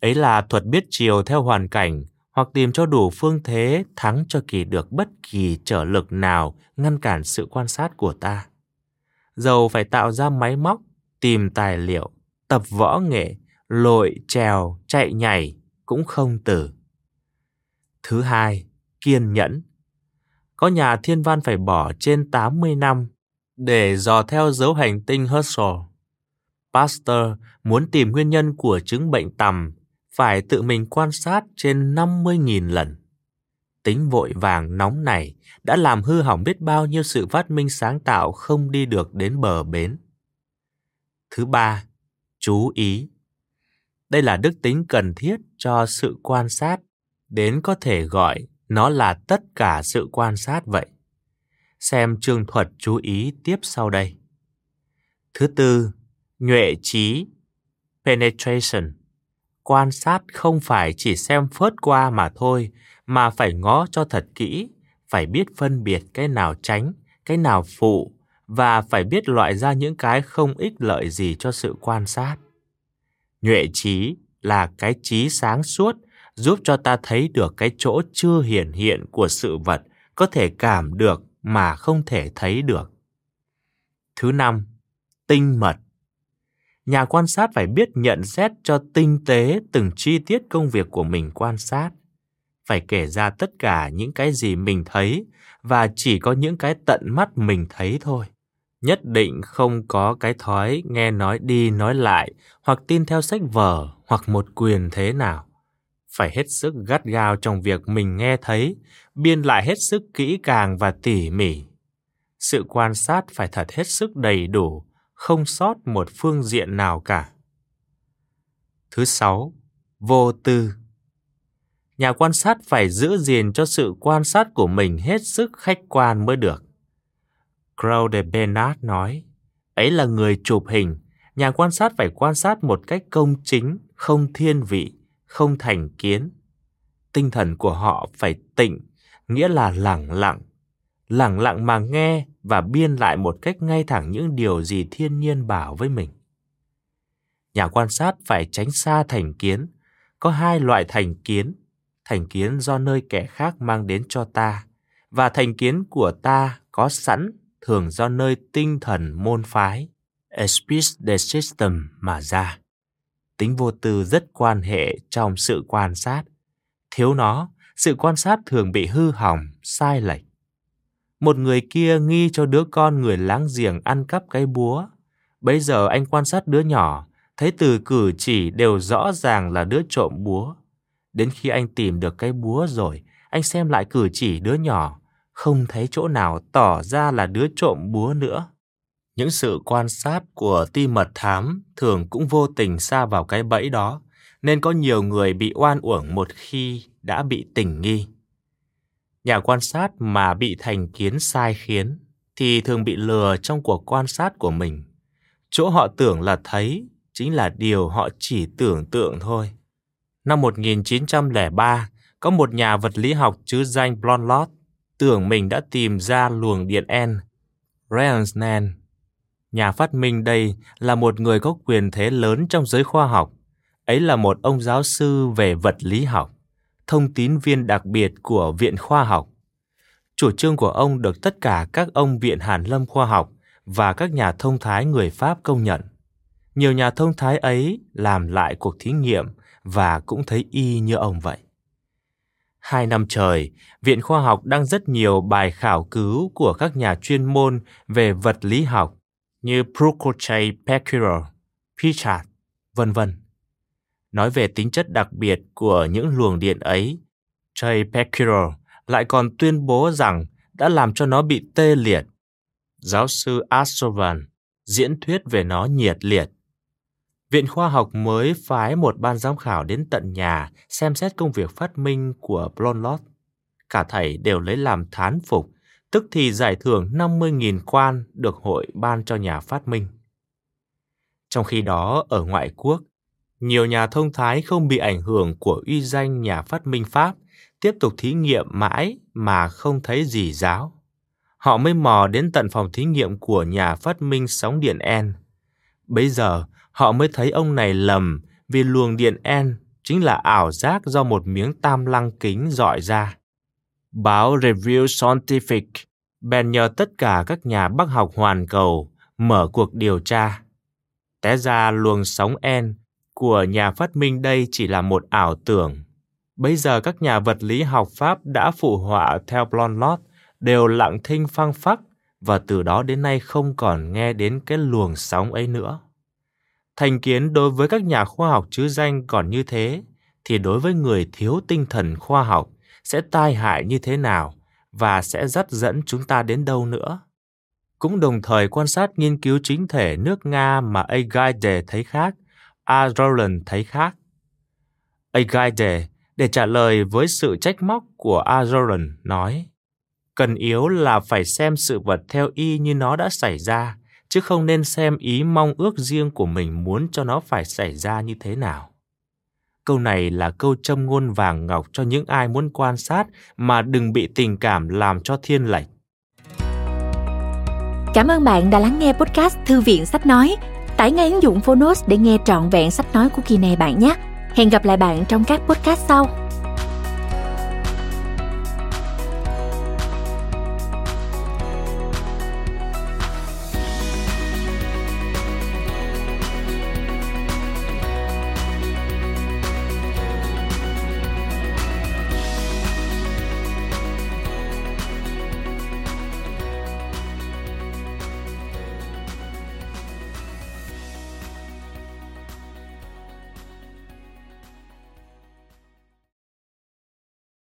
Ấy là thuật biết chiều theo hoàn cảnh hoặc tìm cho đủ phương thế thắng cho kỳ được bất kỳ trở lực nào ngăn cản sự quan sát của ta. Dầu phải tạo ra máy móc, tìm tài liệu, tập võ nghệ, lội, trèo, chạy nhảy cũng không từ Thứ hai, kiên nhẫn có nhà thiên văn phải bỏ trên 80 năm để dò theo dấu hành tinh Herschel. Pasteur muốn tìm nguyên nhân của chứng bệnh tầm phải tự mình quan sát trên 50.000 lần. Tính vội vàng nóng này đã làm hư hỏng biết bao nhiêu sự phát minh sáng tạo không đi được đến bờ bến. Thứ ba, chú ý. Đây là đức tính cần thiết cho sự quan sát, đến có thể gọi nó là tất cả sự quan sát vậy. Xem chương thuật chú ý tiếp sau đây. Thứ tư, nhuệ trí, penetration. Quan sát không phải chỉ xem phớt qua mà thôi, mà phải ngó cho thật kỹ, phải biết phân biệt cái nào tránh, cái nào phụ và phải biết loại ra những cái không ích lợi gì cho sự quan sát. Nhuệ trí là cái trí sáng suốt giúp cho ta thấy được cái chỗ chưa hiển hiện của sự vật có thể cảm được mà không thể thấy được. Thứ năm, tinh mật. Nhà quan sát phải biết nhận xét cho tinh tế từng chi tiết công việc của mình quan sát. Phải kể ra tất cả những cái gì mình thấy và chỉ có những cái tận mắt mình thấy thôi. Nhất định không có cái thói nghe nói đi nói lại hoặc tin theo sách vở hoặc một quyền thế nào. Phải hết sức gắt gao trong việc mình nghe thấy, biên lại hết sức kỹ càng và tỉ mỉ. Sự quan sát phải thật hết sức đầy đủ, không sót một phương diện nào cả. Thứ sáu, vô tư. Nhà quan sát phải giữ gìn cho sự quan sát của mình hết sức khách quan mới được. Claude Bernard nói, ấy là người chụp hình, nhà quan sát phải quan sát một cách công chính, không thiên vị, không thành kiến. Tinh thần của họ phải tịnh, nghĩa là lẳng lặng. lẳng lặng mà nghe và biên lại một cách ngay thẳng những điều gì thiên nhiên bảo với mình. Nhà quan sát phải tránh xa thành kiến. Có hai loại thành kiến. Thành kiến do nơi kẻ khác mang đến cho ta và thành kiến của ta có sẵn thường do nơi tinh thần môn phái, speech de system mà ra. Tính vô tư rất quan hệ trong sự quan sát. Thiếu nó, sự quan sát thường bị hư hỏng, sai lệch. Một người kia nghi cho đứa con người láng giềng ăn cắp cái búa. Bây giờ anh quan sát đứa nhỏ, thấy từ cử chỉ đều rõ ràng là đứa trộm búa. Đến khi anh tìm được cái búa rồi, anh xem lại cử chỉ đứa nhỏ, không thấy chỗ nào tỏ ra là đứa trộm búa nữa. Những sự quan sát của ti mật thám thường cũng vô tình xa vào cái bẫy đó, nên có nhiều người bị oan uổng một khi đã bị tình nghi. Nhà quan sát mà bị thành kiến sai khiến thì thường bị lừa trong cuộc quan sát của mình. Chỗ họ tưởng là thấy chính là điều họ chỉ tưởng tượng thôi. Năm 1903, có một nhà vật lý học chứ danh Blondlot tưởng mình đã tìm ra luồng điện N. Reynolds nhà phát minh đây là một người có quyền thế lớn trong giới khoa học. Ấy là một ông giáo sư về vật lý học, thông tín viên đặc biệt của Viện Khoa học. Chủ trương của ông được tất cả các ông Viện Hàn Lâm Khoa học và các nhà thông thái người Pháp công nhận. Nhiều nhà thông thái ấy làm lại cuộc thí nghiệm và cũng thấy y như ông vậy. Hai năm trời, Viện Khoa học đăng rất nhiều bài khảo cứu của các nhà chuyên môn về vật lý học như Procochay Pecquerel, Pichat, vân vân. Nói về tính chất đặc biệt của những luồng điện ấy, Chay Pecquerel lại còn tuyên bố rằng đã làm cho nó bị tê liệt. Giáo sư Asovan diễn thuyết về nó nhiệt liệt. Viện Khoa học mới phái một ban giám khảo đến tận nhà xem xét công việc phát minh của Blonlot. Cả thầy đều lấy làm thán phục, tức thì giải thưởng 50.000 quan được hội ban cho nhà phát minh. Trong khi đó, ở ngoại quốc, nhiều nhà thông thái không bị ảnh hưởng của uy danh nhà phát minh Pháp tiếp tục thí nghiệm mãi mà không thấy gì giáo. Họ mới mò đến tận phòng thí nghiệm của nhà phát minh sóng điện en Bây giờ, họ mới thấy ông này lầm vì luồng điện en chính là ảo giác do một miếng tam lăng kính dọi ra. Báo Review Scientific bèn nhờ tất cả các nhà bác học hoàn cầu mở cuộc điều tra. Té ra luồng sóng N của nhà phát minh đây chỉ là một ảo tưởng. Bây giờ các nhà vật lý học Pháp đã phụ họa theo Blondlot đều lặng thinh phăng phắc và từ đó đến nay không còn nghe đến cái luồng sóng ấy nữa. Thành kiến đối với các nhà khoa học chứ danh còn như thế, thì đối với người thiếu tinh thần khoa học sẽ tai hại như thế nào và sẽ dắt dẫn chúng ta đến đâu nữa. Cũng đồng thời quan sát nghiên cứu chính thể nước Nga mà Agaide thấy khác, A. Rowland thấy khác. Agaide, để trả lời với sự trách móc của A. Rowland, nói Cần yếu là phải xem sự vật theo y như nó đã xảy ra, chứ không nên xem ý mong ước riêng của mình muốn cho nó phải xảy ra như thế nào câu này là câu châm ngôn vàng ngọc cho những ai muốn quan sát mà đừng bị tình cảm làm cho thiên lệch. Cảm ơn bạn đã lắng nghe podcast Thư viện Sách Nói. Tải ngay ứng dụng Phonos để nghe trọn vẹn sách nói của kỳ này bạn nhé. Hẹn gặp lại bạn trong các podcast sau.